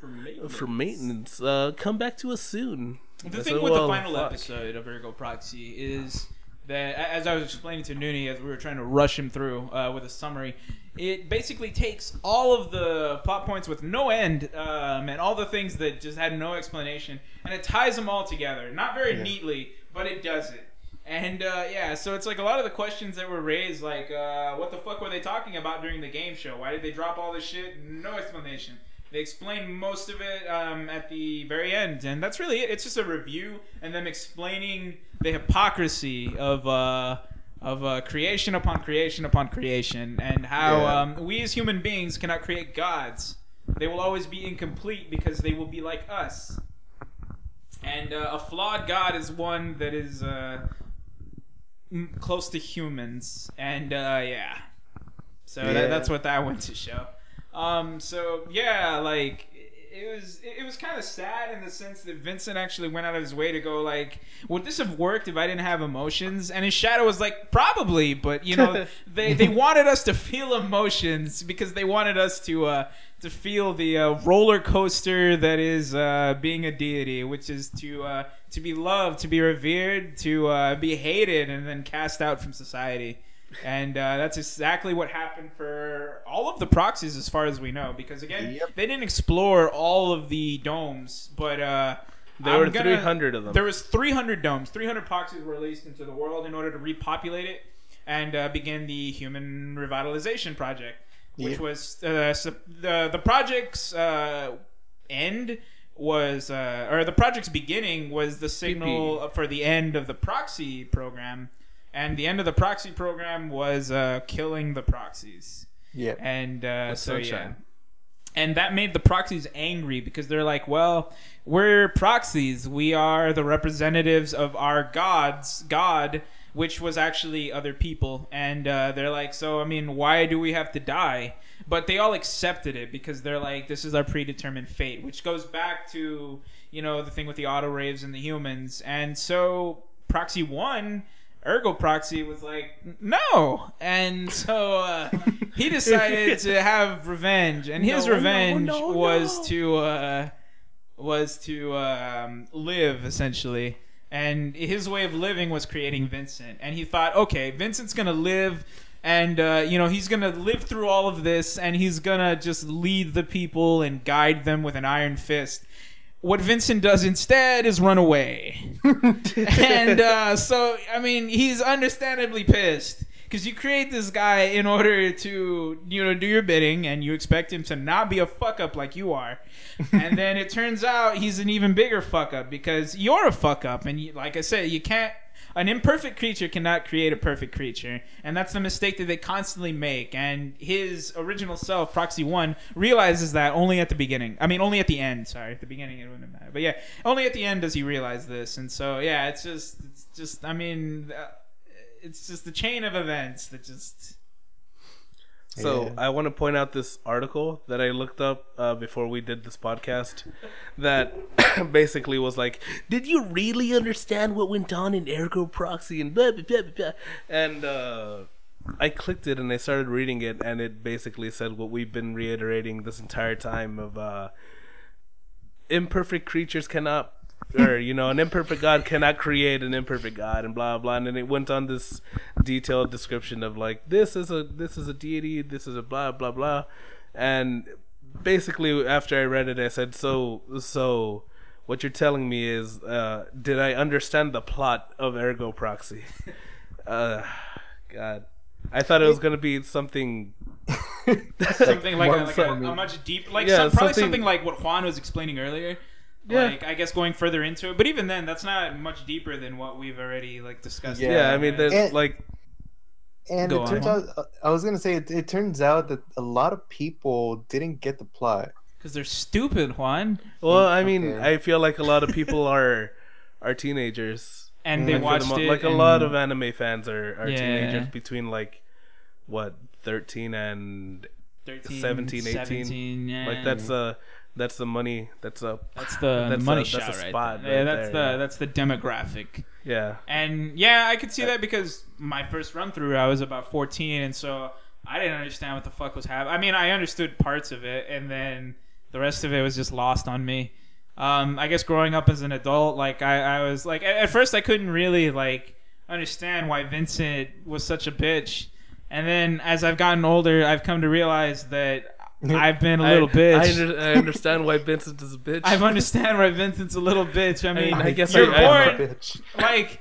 for maintenance. Uh, come back to us soon. The I thing said, with "Well, the final fuck." episode of Ergo Proxy is that, as I was explaining to Nooney as we were trying to rush him through uh, with a summary, it basically takes all of the plot points with no end um, and all the things that just had no explanation, and it ties them all together. Not very Yeah. neatly, but it does it. And uh, yeah, so it's like a lot of the questions that were raised, like uh, what the fuck were they talking about during the game show? Why did they drop all this shit? No explanation. They explain most of it um, at the very end, and that's really it. It's just a review and them explaining the hypocrisy of uh, of uh, creation upon creation upon creation, and how Yeah. um, we as human beings cannot create gods. They will always be incomplete because they will be like us. And uh, a flawed god is one that is uh, m- close to humans, and uh, yeah. So Yeah. That, that's what that went to show. Um, so yeah, like it was it was kind of sad in the sense that Vincent actually went out of his way to go like, would this have worked if I didn't have emotions? And his shadow was like, probably, but you know, they they wanted us to feel emotions because they wanted us to uh to feel the uh, roller coaster that is uh, being a deity, which is to uh, to be loved, to be revered, to uh, be hated, and then cast out from society. And uh, that's exactly what happened for all of the proxies, as far as we know. Because again, Yep. they didn't explore all of the domes, but uh, There I'm were gonna- 300 of them. There was 300 domes. 300 proxies were released into the world in order to repopulate it and uh, begin the human revitalization project, which Yep. was uh, the the project's uh, end was uh, or the project's beginning was the signal for the end of the proxy program, and the end of the proxy program was uh, killing the proxies Yeah. and uh, With so yeah. And that made the proxies angry because they're like, well, we're proxies. We are the representatives of our gods, God, which was actually other people. And uh, they're like, so, I mean, why do we have to die? But they all accepted it because they're like, this is our predetermined fate, which goes back to, you know, the thing with the AutoReivs and the humans. And so Proxy 1 Ergo Proxy was like, no, and so uh, he decided to have revenge, and his No, revenge no, was no. to uh, was to um, live essentially, and his way of living was creating Vincent, and he thought, okay, Vincent's gonna live. And uh, you know he's gonna live through all of this, and he's gonna just lead the people and guide them with an iron fist. What Vincent does instead is run away and uh, so I mean he's understandably pissed because you create this guy in order to you know do your bidding and you expect him to not be a fuck up like you are. And then it turns out he's an even bigger fuck up because you're a fuck up and you, like I said you can't an imperfect creature cannot create a perfect creature and that's the mistake that they constantly make and his original self proxy 1 realizes that only at the beginning i mean only at the end sorry at the beginning it wouldn't matter but yeah only at the end does he realize this and so yeah it's just it's just i mean uh, it's just the chain of events that just So Yeah. I want to point out this article that I looked up uh, before we did this podcast. That basically was like, "Did you really understand what went on in Ergo Proxy and blah blah blah blah?" blah?" And uh, I clicked it and I started reading it, and it basically said what we've been reiterating this entire time of uh, imperfect creatures cannot. Or you know, an imperfect God cannot create an imperfect God, and blah blah. And then it went on this detailed description of like this is a this is a deity, this is a blah blah blah, and basically after I read it, I said, so so what you're telling me is, uh, did I understand the plot of Ergo Proxy? uh, God, I thought it was gonna be something. something like, a, like a, a much deep like Yeah, some, probably something- something like what juan was explaining earlier Yeah. like i guess going further into it but even then that's not much deeper than what we've already like discussed Yeah. Yeah, I mean, there's And- like And Go it turns on. out, I was gonna say, it, it turns out that a lot of people didn't get the plot. because they're stupid juan Well, I mean, Okay. I feel like a lot of people are are teenagers. and Mm. they And for the watched mo- it like a lot of anime fans are, are Yeah. teenagers between like what 13 and 13, 17, 18. 17, yeah. like that's uh that's the money that's a that's the, that's the money a- shot that's a right spot there. yeah that's there, the yeah. that's the demographic yeah And yeah, I could see that because my first run through, I was about 14, and so I didn't understand what the fuck was happening. I mean, I understood parts of it, and then the rest of it was just lost on me. Um, I guess growing up as an adult, like I, I was like, at, at first I couldn't really like understand why Vincent was such a bitch, and then as I've gotten older, I've come to realize that I've been a little I, bitch. I, I understand why Vincent is a bitch I understand why Vincent's a little bitch. I mean, I guess you're I- I- born Bitch. like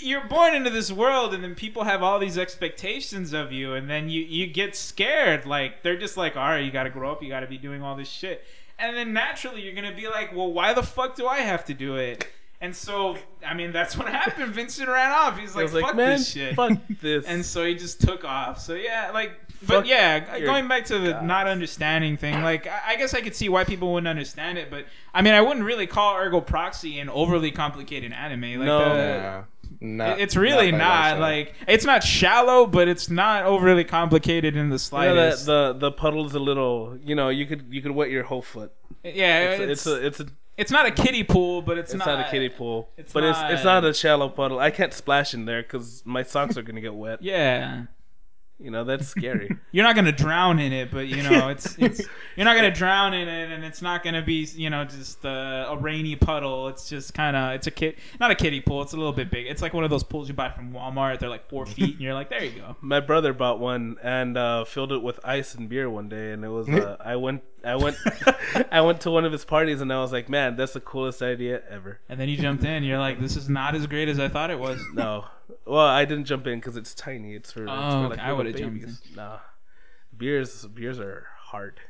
you're born into this world, and then people have all these expectations of you, and then you you get scared. Like they're just like, all right, you got to grow up, you got to be doing all this shit, and then naturally you're gonna be like, well, why the fuck do I have to do it? And so, I mean, that's what happened. Vincent ran off. He's like, like, fuck man, this shit. fuck this. And so he just took off. So yeah, like, but yeah, going back to the God. not understanding thing, like, I guess I could see why people wouldn't understand it, but I mean, I wouldn't really call Ergo Proxy an overly complicated anime. Like, No. the- Yeah. Not, it's really by not, like it's not shallow, but it's not overly complicated in the slightest. the, the the puddle's a little. You know, you could you could wet your whole foot. yeah, It's, it's, it's a it's a it's not a kiddie pool, but it's, it's not, a kiddie pool, it's but it's it's not- not a shallow puddle. I can't splash in there because my socks are gonna get wet. Yeah, You know that's scary. you're not gonna drown in it, but you know it's it's you're not gonna drown in it, and it's not gonna be you know just uh, a rainy puddle. It's just kind of it's a kid, not a kiddie pool. It's a little bit big. It's like one of those pools you buy from Walmart. They're like four feet, and you're like, there you go. my brother bought one and uh, filled it with ice and beer one day, and it was. Uh, I went I went I went to one of his parties, and I was like, man, that's the coolest idea ever. And then you jumped in. You're like, this is not as great as I thought it was. No, well, I didn't jump in because it's tiny. It's for. it's Oh, for okay. I little would've jumped babies. Nah, beers beers are hard.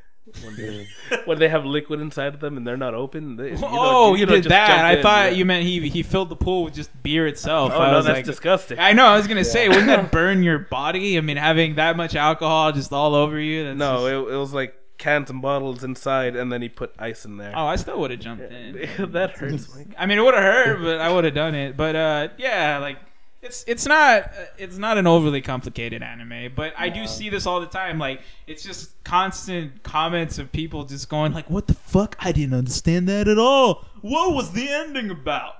When they, when they have liquid inside of them and they're not open. They, you don't- oh, you, don't did that. jump I in, thought yeah. you meant he he filled the pool with just beer itself. Oh I no, was that's like, disgusting. I know. I was gonna say, wouldn't that burn your body? I mean, having that much alcohol just all over you. That's no, just- it, it was like cans and bottles inside, and then he put ice in there. oh, I still would have jumped in. that hurts. Mike. I mean, it would have hurt, but I would have done it. But uh, yeah, like it's it's not it's not an overly complicated anime. But I do see this all the time. Like it's just constant comments of people just going like, "What the fuck? I didn't understand that at all. What was the ending about?"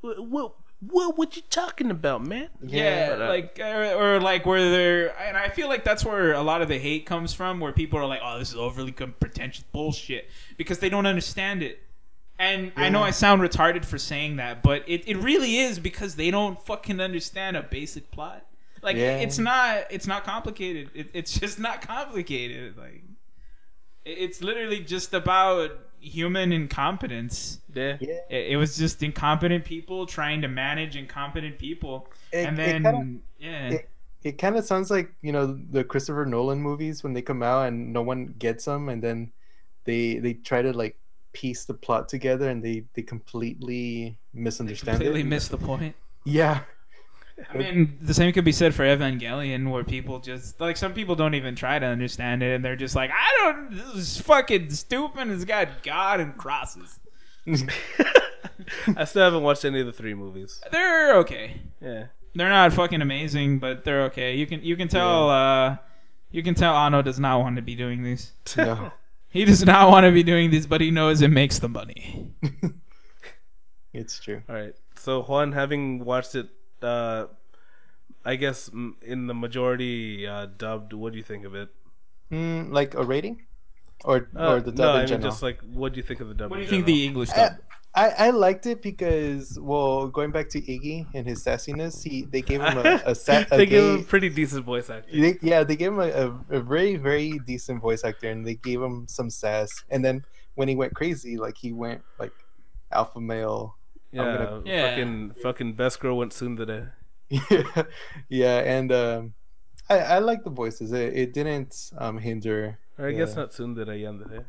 What, what what what you talking about, man? Yeah, but, uh, like or, or like where they're, and I feel like that's where a lot of the hate comes from, where people are like, "Oh, this is overly com- pretentious bullshit," because they don't understand it. And I know I sound retarded for saying that, but it, it really is because they don't fucking understand a basic plot. Like Yeah. it's not it's not complicated. It, it's just not complicated. Like it's literally just about human incompetence. Yeah. Yeah. It, it was just incompetent people trying to manage incompetent people, It- and it then kinda- yeah, it- It kind of sounds like you know the Christopher Nolan movies when they come out and no one gets them, and then they they try to like piece the plot together and they they completely misunderstand completely it. missed the point. Yeah, I mean, the same could be said for Evangelion, where people just like some people don't even try to understand it, and they're just like, I don't. This is fucking stupid. It's got God and crosses. I still haven't watched any of the three movies. They're okay. Yeah. They're not fucking amazing, but they're okay. You can you can tell. uh You can tell Anno does not want to be doing these. no. He does not want to be doing these, but he knows it makes the money. it's true. All right. So Juan, having watched it, uh, I guess in the majority uh, dubbed, what do you think of it? Mm, like a rating, or Uh, or the dub no, in I mean general. just like what do you think of the dub? What do in you think general? the English I, dub? I I liked it because well, going back to Iggy and his sassiness, he they gave him a, a, sa- a they give him a pretty decent voice actor. They, yeah, they gave him a, a, a very, very decent voice actor, and they gave him some sass. And then when he went crazy, like he went like alpha male. Yeah, gonna- Yeah. fucking fucking best girl went soon today. yeah, yeah, and um, I I like the voices. It, it didn't um hinder. Or I guess not soon today, yandere.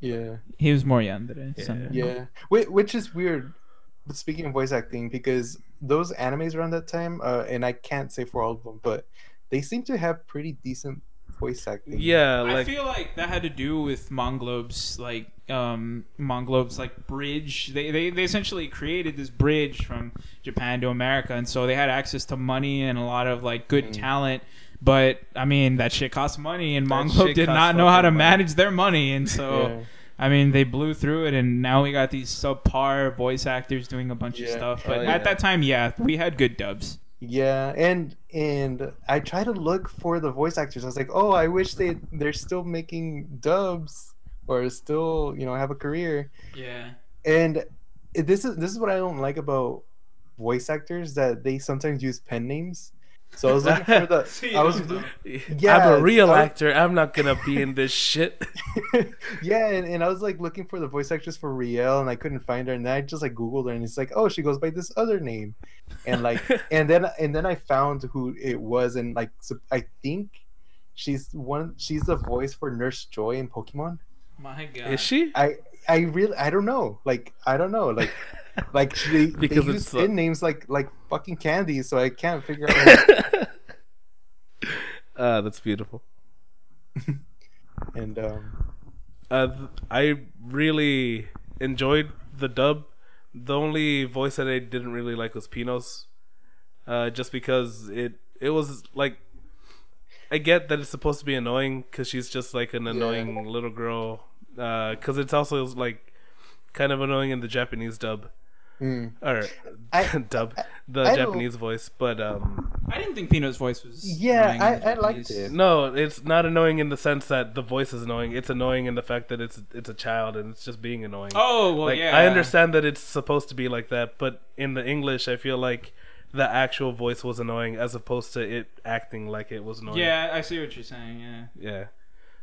Yeah, He was more young today. Yeah. so- yeah. Whi- Which is weird. But speaking of voice acting, because those animes around that time, uh, and I can't say for all of them, but they seem to have pretty decent voice acting. Yeah, I feel like that had to do with Manglobe's like um Manglobe's like bridge. They, they they essentially created this bridge from Japan to America, and so they had access to money and a lot of like good Mm. talent. But I mean, that shit costs money, and That Manglobe did not know how to money. manage their money, and so. Yeah. I mean, they blew through it, and now we got these subpar voice actors doing a bunch of stuff. But Oh, yeah. at that time, yeah, we had good dubs. Yeah, and and I try to look for the voice actors. I was like, oh, I wish they they're still making dubs or still you know have a career. Yeah. And this is this is what I don't like about voice actors that they sometimes use pen names. So I was looking for the. So I was. Yeah, I'm a real I- actor. I'm not gonna be in this shit. yeah, and, and I was like looking for the voice actress for Re-l, and I couldn't find her. And then I just like Googled her, and it's like, oh, she goes by this other name, and like, and then and then I found who it was, and like, so I think she's one. She's the voice for Nurse Joy in Pokemon. My God. Is she? I I really I don't know. Like I don't know. Like like they, Because they use so- in names like like fucking candy, so I can't figure out. uh, that's beautiful. and um, Uh, I really enjoyed the dub. The only voice that I didn't really like was Pino's, uh, just because it it was like I get that it's supposed to be annoying because she's just like an annoying little girl. Because it's also like kind of annoying in the Japanese dub mm. or I- dub the I don't- Japanese voice, but um, I didn't think Pino's voice was. Yeah, I- I liked it. no, it's not annoying in the sense that the voice is annoying. It's annoying in the fact that it's it's a child and it's just being annoying. Oh well, like yeah. I understand that it's supposed to be like that, but in the English, I feel like the actual voice was annoying as opposed to it acting like it was annoying. Yeah, I see what you're saying. Yeah. yeah.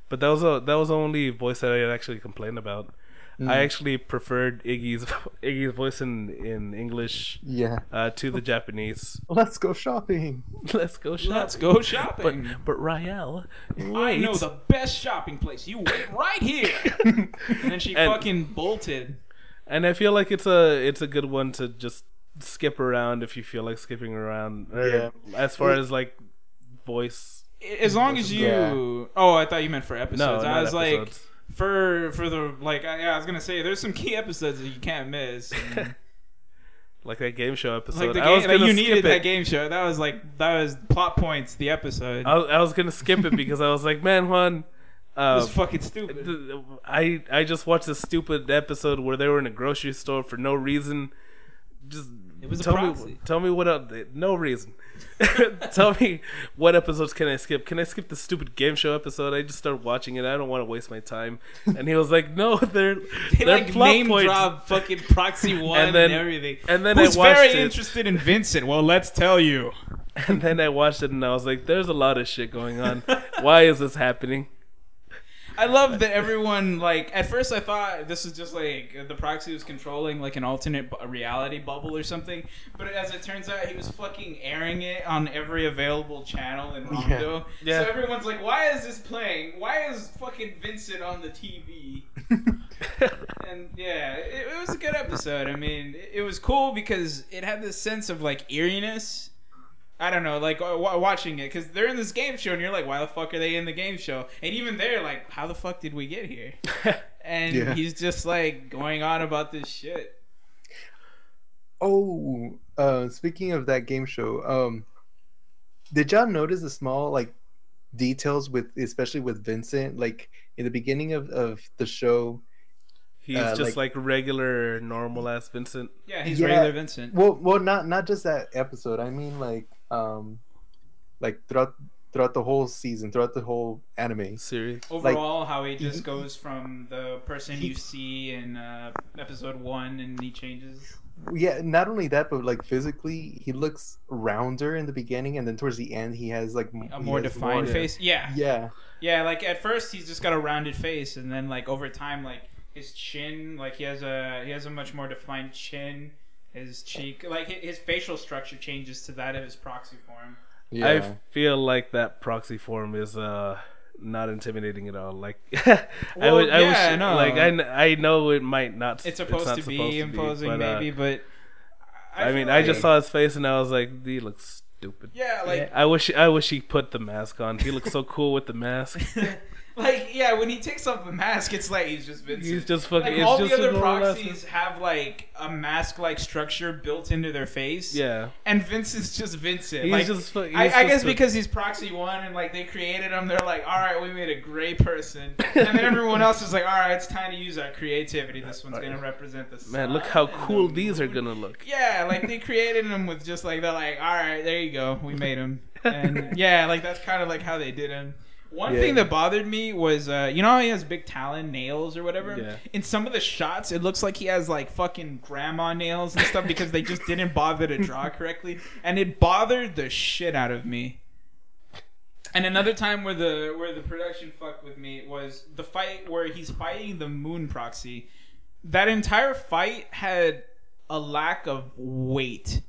But that was a that was the only voice that I had actually complained about. Mm. I actually preferred Iggy's Iggy's voice in in English yeah, uh, to the Japanese. let's go shopping. Let's go shopping. Let's go shopping. But but Re-l, I know the best shopping place. You wait right here. and then she And- fucking bolted. and I feel like it's a it's a good one to just skip around if you feel like skipping around. Yeah. As far as like voice. As long as you. Yeah. Oh, I thought you meant for episodes. No, I not was episodes. like, for for the like, I, yeah, I was gonna say there's some key episodes that you can't miss. and, like that game show episode. like the I was game, like you needed it. that game show. That was like that was plot points. The episode. I, was- I was gonna skip it because I was like, man, Juan. it Uh, was fucking stupid. I I just watched this stupid episode where they were in a grocery store for no reason. Just It was a tell proxy. me tell me what else. No reason. tell me what episodes can I skip? Can I skip the stupid game show episode? I just started watching it. I don't want to waste my time. And he was like, no, they're They they're like plot name points. drop fucking proxy one and, then- everything. and then Who's I watched very it. interested in Vincent? Well, let's tell you. And then I watched it and I was like, there's a lot of shit going on. Why is this happening? I love that everyone like. At first, I thought this was just like the proxy was controlling like an alternate bu- reality bubble or something. But as it turns out, he was fucking airing it on every available channel in Romdeau. Yeah. So everyone's like, "Why is this playing? Why is fucking Vincent on the TV?" and yeah, it, it was a good episode. I mean, it, it was cool because it had this sense of like eeriness. I don't know, like w- watching it because they're in this game show, and you're like, why the fuck are they in the game show? And even they're like, how the fuck did we get here? And Yeah. he's just like going on about this shit. Oh, uh, speaking of that game show, um, did y'all notice the small like details with, especially with Vincent, like in the beginning of of the show? He's Uh, just like- like, regular, normal ass Vincent. Yeah, he's Yeah. regular Vincent. Well, well, not not just that episode. I mean, like, um, like throughout throughout the whole season, throughout the whole anime. Series. Overall, how he just he- goes from the person he- you see in uh, episode one, and he changes. Yeah, not only that, but like physically, he looks rounder in the beginning, and then towards the end, he has like a more defined yeah. face. Yeah. Yeah, Yeah, like at first he's just got a rounded face, and then like over time, like his chin, like he has a he has a much more defined chin. His cheek, like his facial structure changes to that of his proxy form. yeah. I feel like that proxy form is uh not intimidating at all. Like I Well, would, I wish, no. like I, kn- I know it might not. It's supposed not to be supposed imposing, but, uh, maybe, but I, feel mean, I just saw his face and I was like, he looks stupid. yeah, like I wish I wish he put the mask on. He looks so cool with the mask. like yeah, when he takes off the mask, it's like he's just Vincent. He's just fucking. like it's all just the other proxies have like a mask-like structure built into their face. Yeah, and Vincent's just Vincent. he's like, just. I, he's I just guess a- because he's proxy one and like they created him, they're like, all right, we made a gray person, and then everyone else is like, all right, it's time to use our creativity. This one's gonna represent the sun man, look how cool the these are gonna look. Yeah, like they created him with just like they're like, all right, there you go, we made him, and yeah, like that's kind of like how they did him. One Yeah. thing that bothered me was, uh, you know, how he has big talon nails or whatever. Yeah. In some of the shots, it looks like he has like fucking grandma nails and stuff because they just didn't bother to draw correctly, and it bothered the shit out of me. And another time where the where the production fucked with me was the fight where he's fighting the moon proxy. That entire fight had a lack of weight.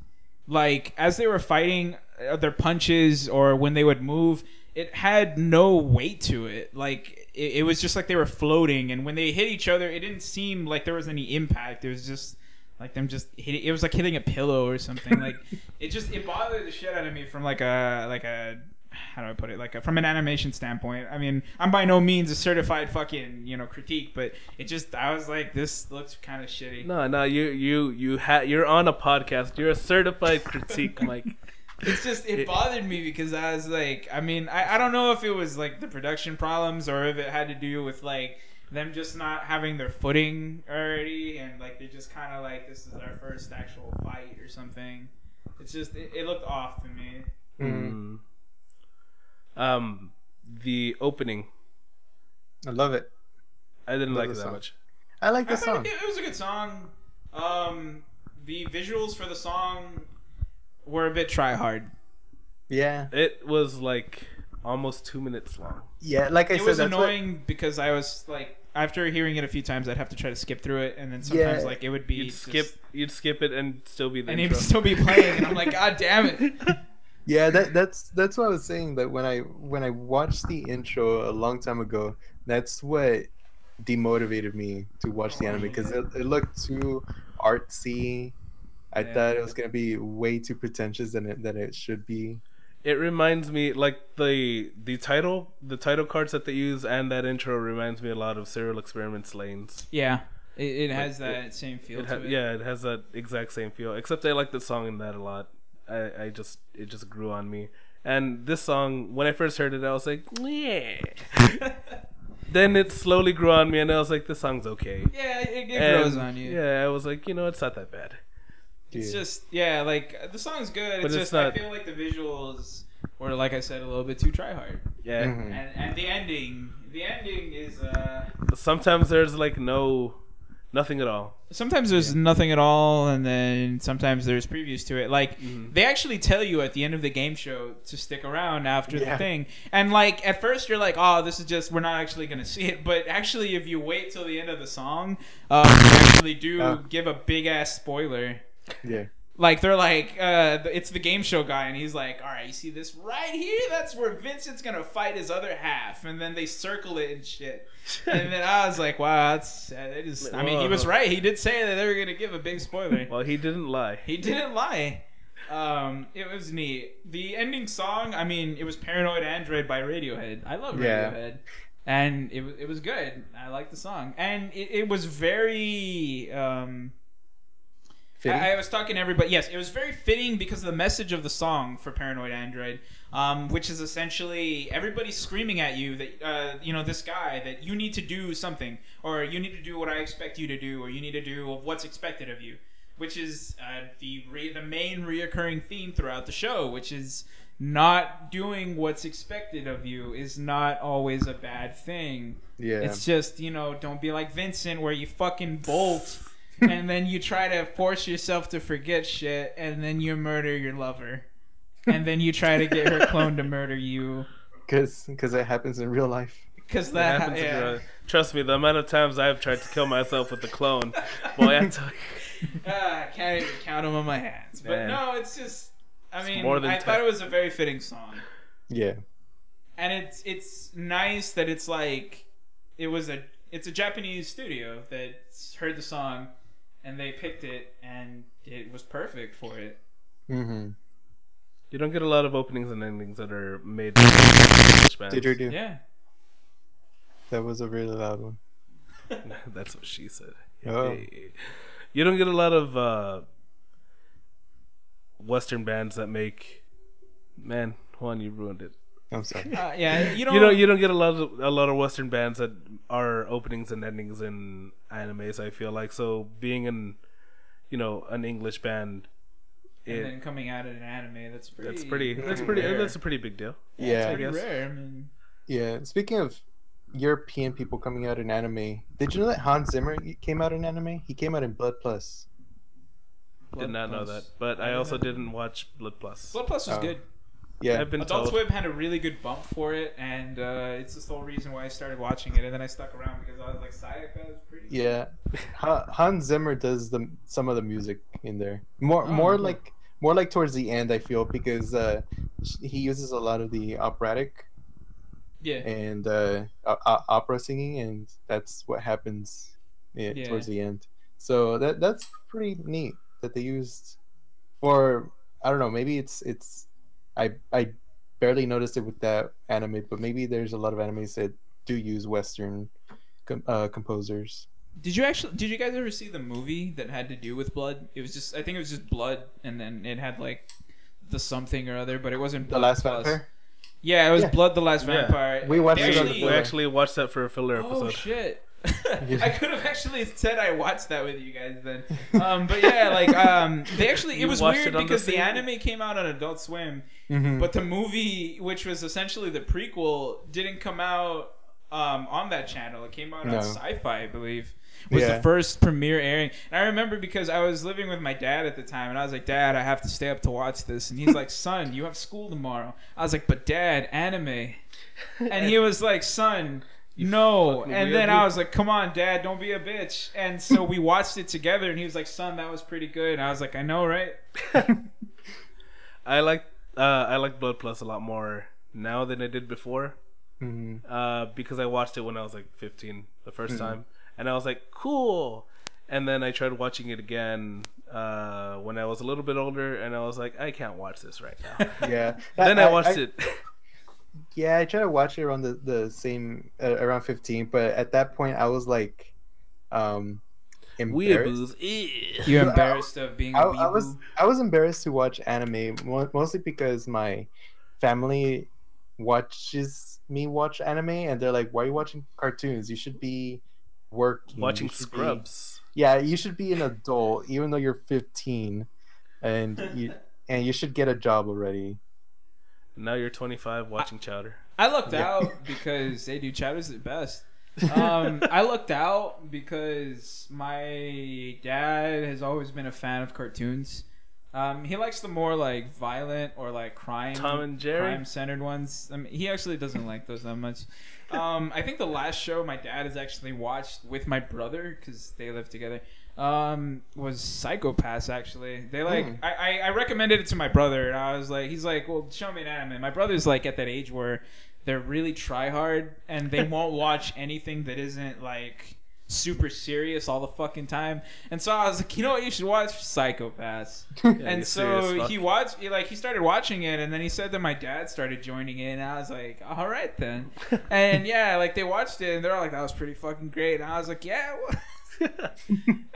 Like as they were fighting uh, their punches or when they would move, it had no weight to it. Like it, it was just like they were floating, and when they hit each other, it didn't seem like there was any impact. It was just like them just hitting. It was like hitting a pillow or something. Like it just it bothered the shit out of me from like a like a how do I put it? Like a, from an animation standpoint. I mean, I'm by no means a certified fucking you know critique, but it just I was like, this looks kind of shitty. No, no, you you you ha- you're on a podcast. You're a certified critique, Mike. It's just it It- bothered me because I was like, I mean, I, I don't know if it was like the production problems or if it had to do with like them just not having their footing already and like they're just kind of like this is our first actual fight or something. It's just it, it looked off to me. Mm. Um, the opening, I love it. I didn't Love like it that song. much. I like the thought song. it, it was a good song. Um, the visuals for the song were a bit try hard. Yeah, It was like almost two minutes long. yeah. Like I said, It said, was that's what- annoying because I was like, after hearing it a few times, I'd have to try to skip through it, and then sometimes Yeah. like it would be You'd just- skip, you'd skip it and still be the and he'd still be playing, and I'm like, God damn it! Yeah, that that's that's what I was saying. That when I when I watched the intro a long time ago, that's what demotivated me to watch the anime because it, it looked too artsy. I Yeah. thought it was gonna be way too pretentious than it than it should be. It reminds me like the the title, the title cards that they use, and that intro reminds me a lot of Serial Experiments Lain. Yeah, it, it has Like, that same feel It to ha- it. yeah, it has that exact same feel. Except I like the song in that a lot. I, I just it just grew on me. And this song, when I first heard it, I was like, yeah. then it slowly grew on me, and I was like, this song's okay. yeah, it, it grows on you. Yeah, I was like, you know, it's not that bad. It's just yeah, like the song's good. But It's, it's just not- I feel like the visuals were like I said a little bit too try hard, Yeah. Mhm. and and the ending, the ending is uh Sometimes there's like no, nothing at all. sometimes there's nothing at all, and then sometimes there's previews to it. Like Mhm. they actually tell you at the end of the game show to stick around after Yeah. the thing, and like at first you're like, oh, this is just we're not actually gonna see it, but actually if you wait till the end of the song, uh, they actually do Oh. give a big ass spoiler. Yeah, Like they're like, uh, it's the game show guy, and he's like, "All right, you see this right here? That's where Vincent's gonna fight his other half." And then they circle it and shit. And then I was like, "Wow, that's uh, it is." I mean, he was right. He did say that they were gonna give a big spoiler. Well, he didn't lie. he didn't lie. Um, it was neat. The ending song, I mean, it was "Paranoid Android" by Radiohead. I love Yeah. Radiohead. And it, wa- it was good. I liked the song, and it, it was very um, Fitting? I, I was talking to everybody. Yes, it was very fitting because of the message of the song for Paranoid Android, um, which is essentially everybody screaming at you that uh, you know this guy that you need to do something, or you need to do what I expect you to do, or you need to do what's expected of you, which is uh, the re- the main reoccurring theme throughout the show, which is not doing what's expected of you is not always a bad thing. yeah. It's just, you know, don't be like Vincent where you fucking bolt and then you try to force yourself to forget shit and then you murder your lover. And then you try to get her clone to murder you. Because because it happens in real life. Because That that, happens to yeah. grow- Trust me, the amount of times I've tried to kill myself with the clone, boy, I tell you. Ah, I can't even count them on my hands. But Man. no, it's just, I It's mean, more than I thought it was a very fitting song. Yeah. and it's it's nice that it's like it was a it's a Japanese studio that heard the song and they picked it and it was perfect for it. Mm-hmm. You don't get a lot of openings and endings that are made by English bands. Did you do? Yeah. That was a really loud one. That's what she said. Oh. Hey. You don't get a lot of uh, Western bands that make. Man, Juan, you ruined it. I'm sorry. Uh, yeah, you know, You don't. You don't get a lot of a lot of Western bands that are openings and endings in animes. I feel like so being an, you know, an English band. and It, then coming out in an anime that's pretty that's pretty. That's pretty. rare. That's a pretty big deal. Yeah, Yeah. I guess. rare. I mean, Yeah. Speaking of European people coming out in anime, did you know that Hans Zimmer came out in anime? He came out in Blood Plus. Did Blood not know that, but I I also know. didn't watch Blood Plus. Blood Plus was Oh. good. Yeah. I've been Adult told. Swim had a really good bump for it, and uh, it's the sole reason why I started watching it. And then I stuck around because I was like, Sayaka is pretty. Yeah, Ha- Hans Zimmer does the some of the music in there. More Oh, more cool. like more like towards the end. I feel because uh, he uses a lot of the operatic Yeah. and uh, o- o- opera singing, and that's what happens yeah, Yeah. towards the end. So that that's pretty neat that they used. Or I don't know, maybe it's it's I I barely noticed it with that anime, but maybe there's a lot of animes that do use Western com- uh, composers. Did you actually? Did you guys ever see the movie that had to do with blood? It was just. I think it was just blood, and then it had like the something or other, but it wasn't. The Last Plus. Vampire. Yeah, it was Yeah. Blood the Last Yeah. Vampire. We watched They it actually, We actually watched that for a filler Oh episode. Oh shit! I could have actually said I watched that with you guys then. Um, but yeah, like um, they actually it You was weird it on the because the, anime came out on Adult Swim, Mhm. but the movie, which was essentially the prequel, didn't come out um, on that channel. It came out No. on Sci-Fi, I believe. Was Yeah. the first premiere airing, and I remember because I was living with my dad at the time, and I was like, "Dad, I have to stay up to watch this," and he's like, "Son, you have school tomorrow." I was like, "But Dad, anime," and he was like, "Son." no, and then weirdo. I was like, "Come on, Dad, don't be a bitch." And so we watched it together, and he was like, "Son, that was pretty good." And I was like, "I know, right?" I like uh, I like Blood Plus a lot more now than I did before. Mhm. Uh, because I watched it when I was like 15 the 1st Mhm. time, and I was like, cool. And then I tried watching it again uh, when I was a little bit older, and I was like, I can't watch this right now. Yeah. then I, watched it. Yeah, I tried to watch it around the the same uh, around fifteen, but at that point I was like, um. Weeaboos. Ew. You Well, I- embarrassed of being a I, I was? I was embarrassed to watch anime mostly because my family watches me watch anime and they're like, "Why are you watching cartoons? You should be working, Watching you should be- Scrubs. yeah, you should be an adult, even though you're 15, and you and you should get a job already." Now you're 25 watching Chowder. I looked Yeah. out because they do Chowder's the best. Um, I looked out because my dad has always been a fan of cartoons. Um, he likes the more like violent or like crime, Tom and Jerry? crime centered ones. I mean, he actually doesn't like those that much. Um, I think the last show my dad has actually watched with my brother because they live together um, was Psycho-Pass. Actually, they like Hmm. I, I I recommended it to my brother, and I was like, he's like, well, show me an anime. My brother's like at that age where they're really try hard and they won't watch anything that isn't like super serious all the fucking time. And so I was like, you know what, you should watch Psycho-Pass. Yeah, and so he watched, he, like, he started watching it, and then he said that my dad started joining in, and I was like, all right then. and yeah, like they watched it, and they're all like, that was pretty fucking great. And I was like, yeah.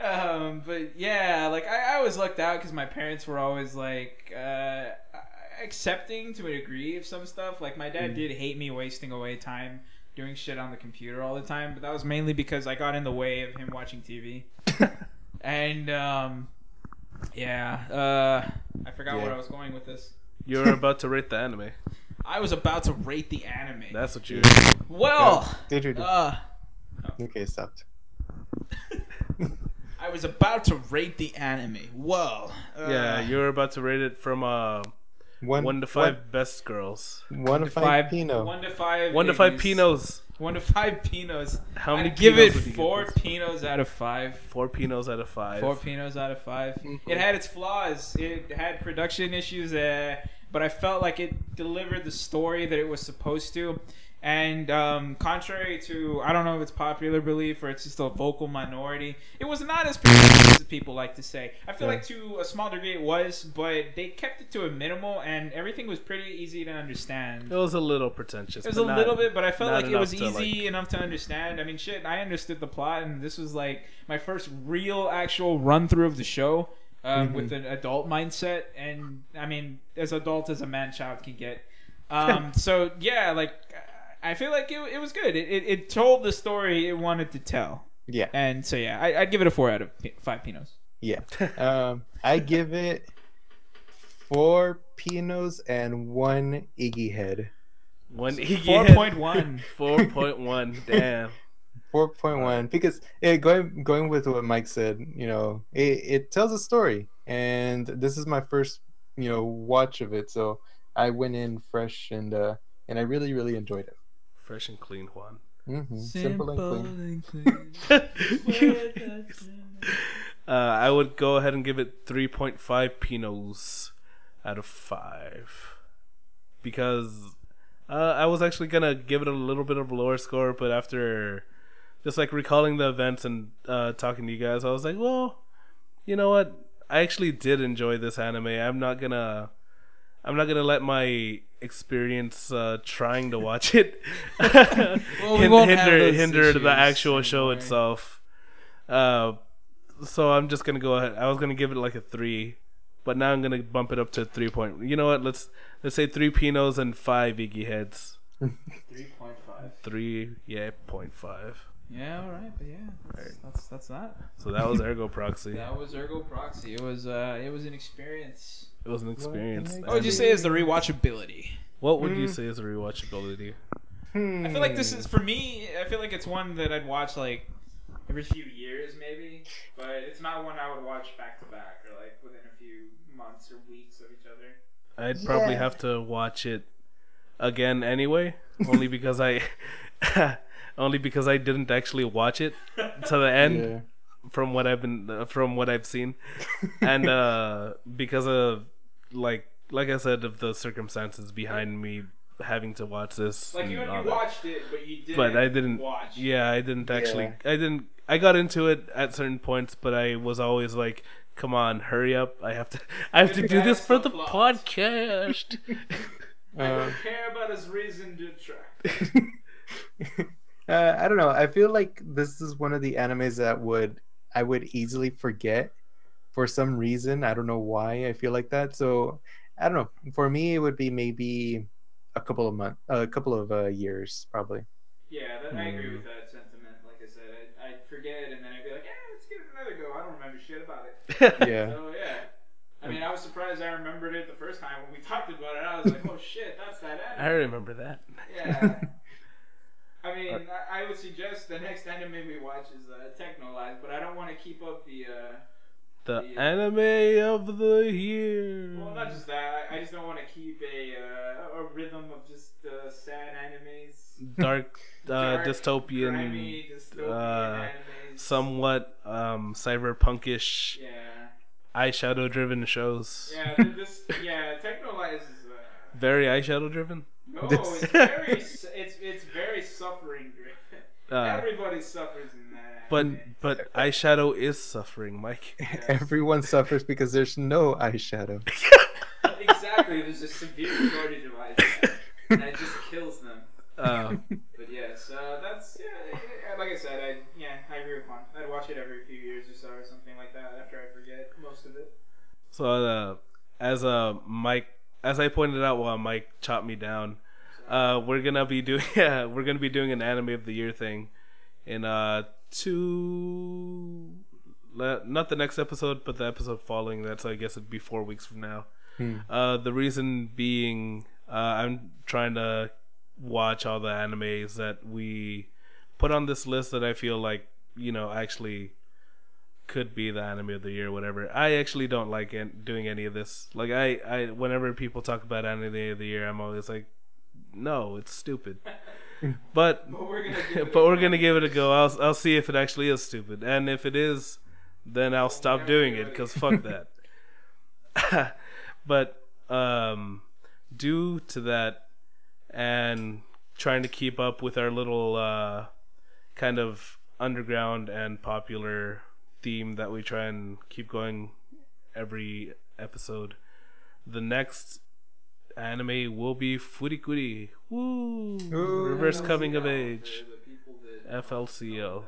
um, but yeah, like I, I always looked out because my parents were always like uh, accepting to a degree of some stuff. Like my dad Mm. did hate me wasting away time doing shit on the computer all the time, but that was mainly because I got in the way of him watching TV. and um, yeah, uh, I forgot where I was going with this. You're about to rate the anime. I was about to rate the anime. That's what you. well, Did you? do- uh, okay, stopped. I was about to rate the anime. Well, uh, Yeah, you're about to rate it from uh, One, one to five best girls. One, one to five, Pino. One to five. One to five Iggy's. Pinos. One to five Pinos. How many? I'd give it Pinos would you four this? Pinos out of five. Four Pinos out of five. Four Pinos out of 5 Mhm. It had its flaws. It had production issues, uh, but I felt like it delivered the story that it was supposed to. And um, contrary to, I don't know if it's popular belief or it's just a vocal minority, it was not as pretentious as people like to say. I feel Yeah. like to a small degree it was, but they kept it to a minimal, and everything was pretty easy to understand. It was a little pretentious. It was a not- little bit, but I felt like it was easy like- enough to understand. I mean, shit, I understood the plot, and this was like my first real, actual run through of the show um, Mhm. with an adult mindset, and I mean, as adult as a man child can get. Um, so yeah, like I feel like it, it was good. It, it, it told the story it wanted to tell, Yeah, and so yeah, I, I'd give it a four out of pi- five pinos. yeah. um, I give it four pinos and one Iggy head. One Four point one. Four point one. Damn. Four point one because yeah, going going with what Mike said, you know, it, it tells a story, and this is my first you know watch of it, so I went in fresh and uh and I really really enjoyed it. Fresh and clean, Juan. hmm Simple, and clean. uh, I would go ahead and give it 3.5 Pinos out of 5. Because uh, I was actually going to give it a little bit of a lower score, but after just like recalling the events and uh, talking to you guys, I was like, well, you know what? I actually did enjoy this anime. I'm not going to. I'm not gonna let my experience uh, trying to watch it Well, we hin- won't have hinder hinder the issues actual show anymore. itself. Uh, so I'm just gonna go ahead. I was gonna give it like a three, but now I'm gonna bump it up to three point. You know what? Let's let's say three Pinos and five Iggy heads. Three point five. Three, yeah, point five. Yeah, all right, but yeah, that's that's, that's that. So that was Ergo Proxy. That was Ergo Proxy. It was uh, it was an experience. It was an experience. What What would you say is the rewatchability? What would you Mm. say is the rewatchability? I feel like this is for me. I feel like it's one that I'd watch like every few years, maybe. But it's not one I would watch back to back or like within a few months or weeks of each other. I'd probably Yeah. have to watch it again anyway, only because I, only because I didn't actually watch it to the end Yeah. from what I've been uh, from what I've seen, and uh, because of like like I said of the circumstances behind me having to watch this. Like you, and you watched it, but you didn't. but I didn't. watch. Yeah, I didn't actually. Yeah. I didn't. I got into it at certain points, but I was always like, "Come on, hurry up! I have to. I have to do this for the Plot. podcast." I Uh, don't care about his reason to try. Uh, I don't know. I feel like this is one of the animes that would I would easily forget for some reason. I don't know why I feel like that. So I don't know. For me, it would be maybe a couple of months, a couple of uh, years, probably. Yeah, that, I agree Mm. with that sentiment. Like I said, I'd, I'd forget and then I'd be like, yeah, let's give it another go. I don't remember shit about it. Yeah. So yeah. I mean, I was surprised I remembered it the first time when we talked about it. I was like, oh shit, that's that Anime. I remember that. Yeah. I mean, I, I would suggest the next anime we watch is uh, Texhnolyze, but I don't want to keep up the. Uh, The Yeah. anime of the year. well, not just that. I just don't want to keep a uh, a rhythm of just uh, sad animes. dark, uh, Dark, dystopian, grimy, dystopian uh, animes. somewhat um, cyberpunkish, Yeah. eyeshadow-driven shows. Yeah, th- this yeah, Texhnolyze is uh, Very eyeshadow-driven. No, it's very it's it's very suffering driven. Uh, Everybody suffers in that. but anime. but eyeshadow is suffering, Mike. Everyone suffers because there's no eyeshadow. exactly, there's a severe shortage of eyeshadow, and it just kills them. Uh, But yes, uh, that's yeah, yeah, like I said, I yeah, I agree with Juan. I'd watch it every few years or so or something like that after I forget most of it. so uh, as uh, Mike, as I pointed out while Mike chopped me down, uh, we're gonna be doing yeah, we're gonna be doing an anime of the year thing in uh two not the next episode but the episode following that's i guess it'd be four weeks from now Hmm. uh the reason being uh i'm trying to watch all the animes that we put on this list that i feel like you know actually could be the anime of the year whatever i actually don't like an- doing any of this like i i whenever people talk about anime of the year i'm always like no it's stupid but But we're gonna give it but a we're go. gonna give it a go. I'll I'll see if it actually is stupid, and if it is, then I'll stop never doing do it it because fuck that. but um, due to that, and trying to keep up with our little uh, kind of underground and popular theme that we try and keep going every episode, the next anime will be Furikuri. Woo! Ooh. Reverse coming of age. the FLCL.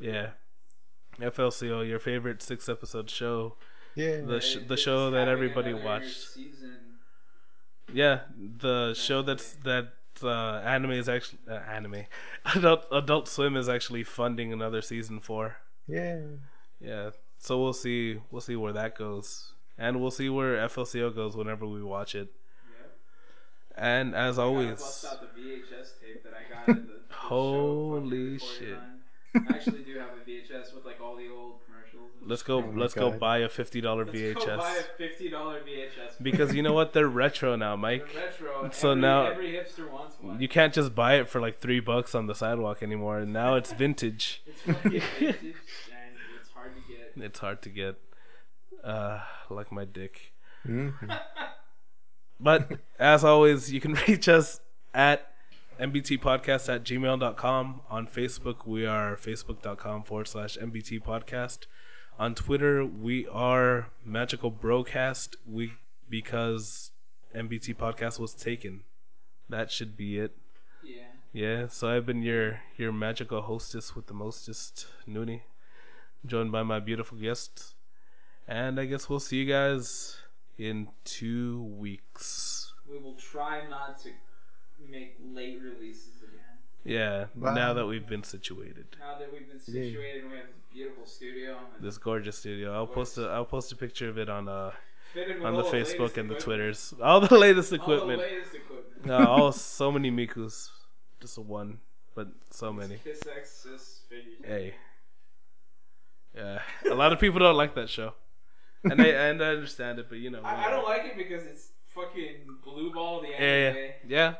Yeah. FLCL, your favorite six episode show. Yeah. The sh- the show that everybody watched. Season. Yeah, the show that's that uh, anime is actually uh, anime. Adult Adult Swim is actually funding another season for. Yeah. Yeah. So we'll see we'll see where that goes. And we'll see where FLCL goes whenever we watch it. Yep. And as I gotta always, bust out the VHS tape that I got. At the, the Holy show shit. I actually do have a VHS with like all the old commercials. let's go. Oh let's go buy a fifty dollar Let's VHS. go buy a fifty dollar VHS. because you know what? They're retro now, They're Mike. retro. So every, now- every hipster wants one. You can't just buy it for like three bucks on the sidewalk anymore. Now it's vintage. It's vintage and it's hard to get. It's hard to get. Uh, like my dick. Mhm. But as always, you can reach us at mbtpodcast at gmail.com. On Facebook, we are facebook.com forward slash mbT podcast. On Twitter, we are Magical Broadcast we, because MBT podcast was taken. That should be it. Yeah. Yeah, so I've been your your magical hostess with the mostest, Noonie, joined by my beautiful guest. And I guess we'll see you guys in two weeks. We will try not to make late releases again. Yeah, Wow. now that we've been situated. Now that we've been situated, and we have this beautiful studio. And This gorgeous studio. I'll post a I'll post a picture of it on uh on the Facebook latest and the equipment. Twitters. All the latest All the equipment. latest equipment. Uh, all so many Mikus. Just one, but so many. Kiss x Sis. Hey. Yeah, a lot of people don't like that show, and I and I understand it, but you know. I, I don't like it because it's fucking blue ball the anime. yeah, yeah.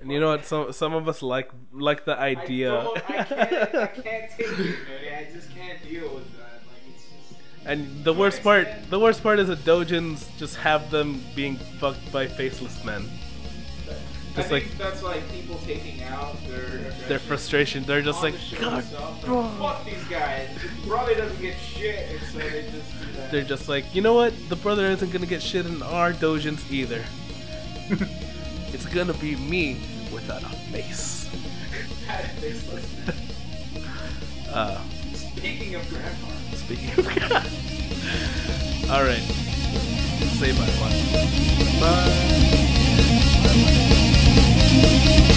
And you know what? Some some of us like like the idea, I, I, can't, I can't take it, man. I just can't deal with that. Like it's just. and the worst part the worst part is that dojins just have them being fucked by faceless men. Just I like- that's like people taking out their Their frustration, they're just like, the God, itself. bro." Like, fuck these guys. His brother doesn't get shit, and so they just do that. They're just like, you know what? The brother isn't gonna get shit in our dojins either. it's gonna be me without a face. Uh, Speaking of grandpa. speaking of God. All right. Say bye, bye. Bye. Thank you.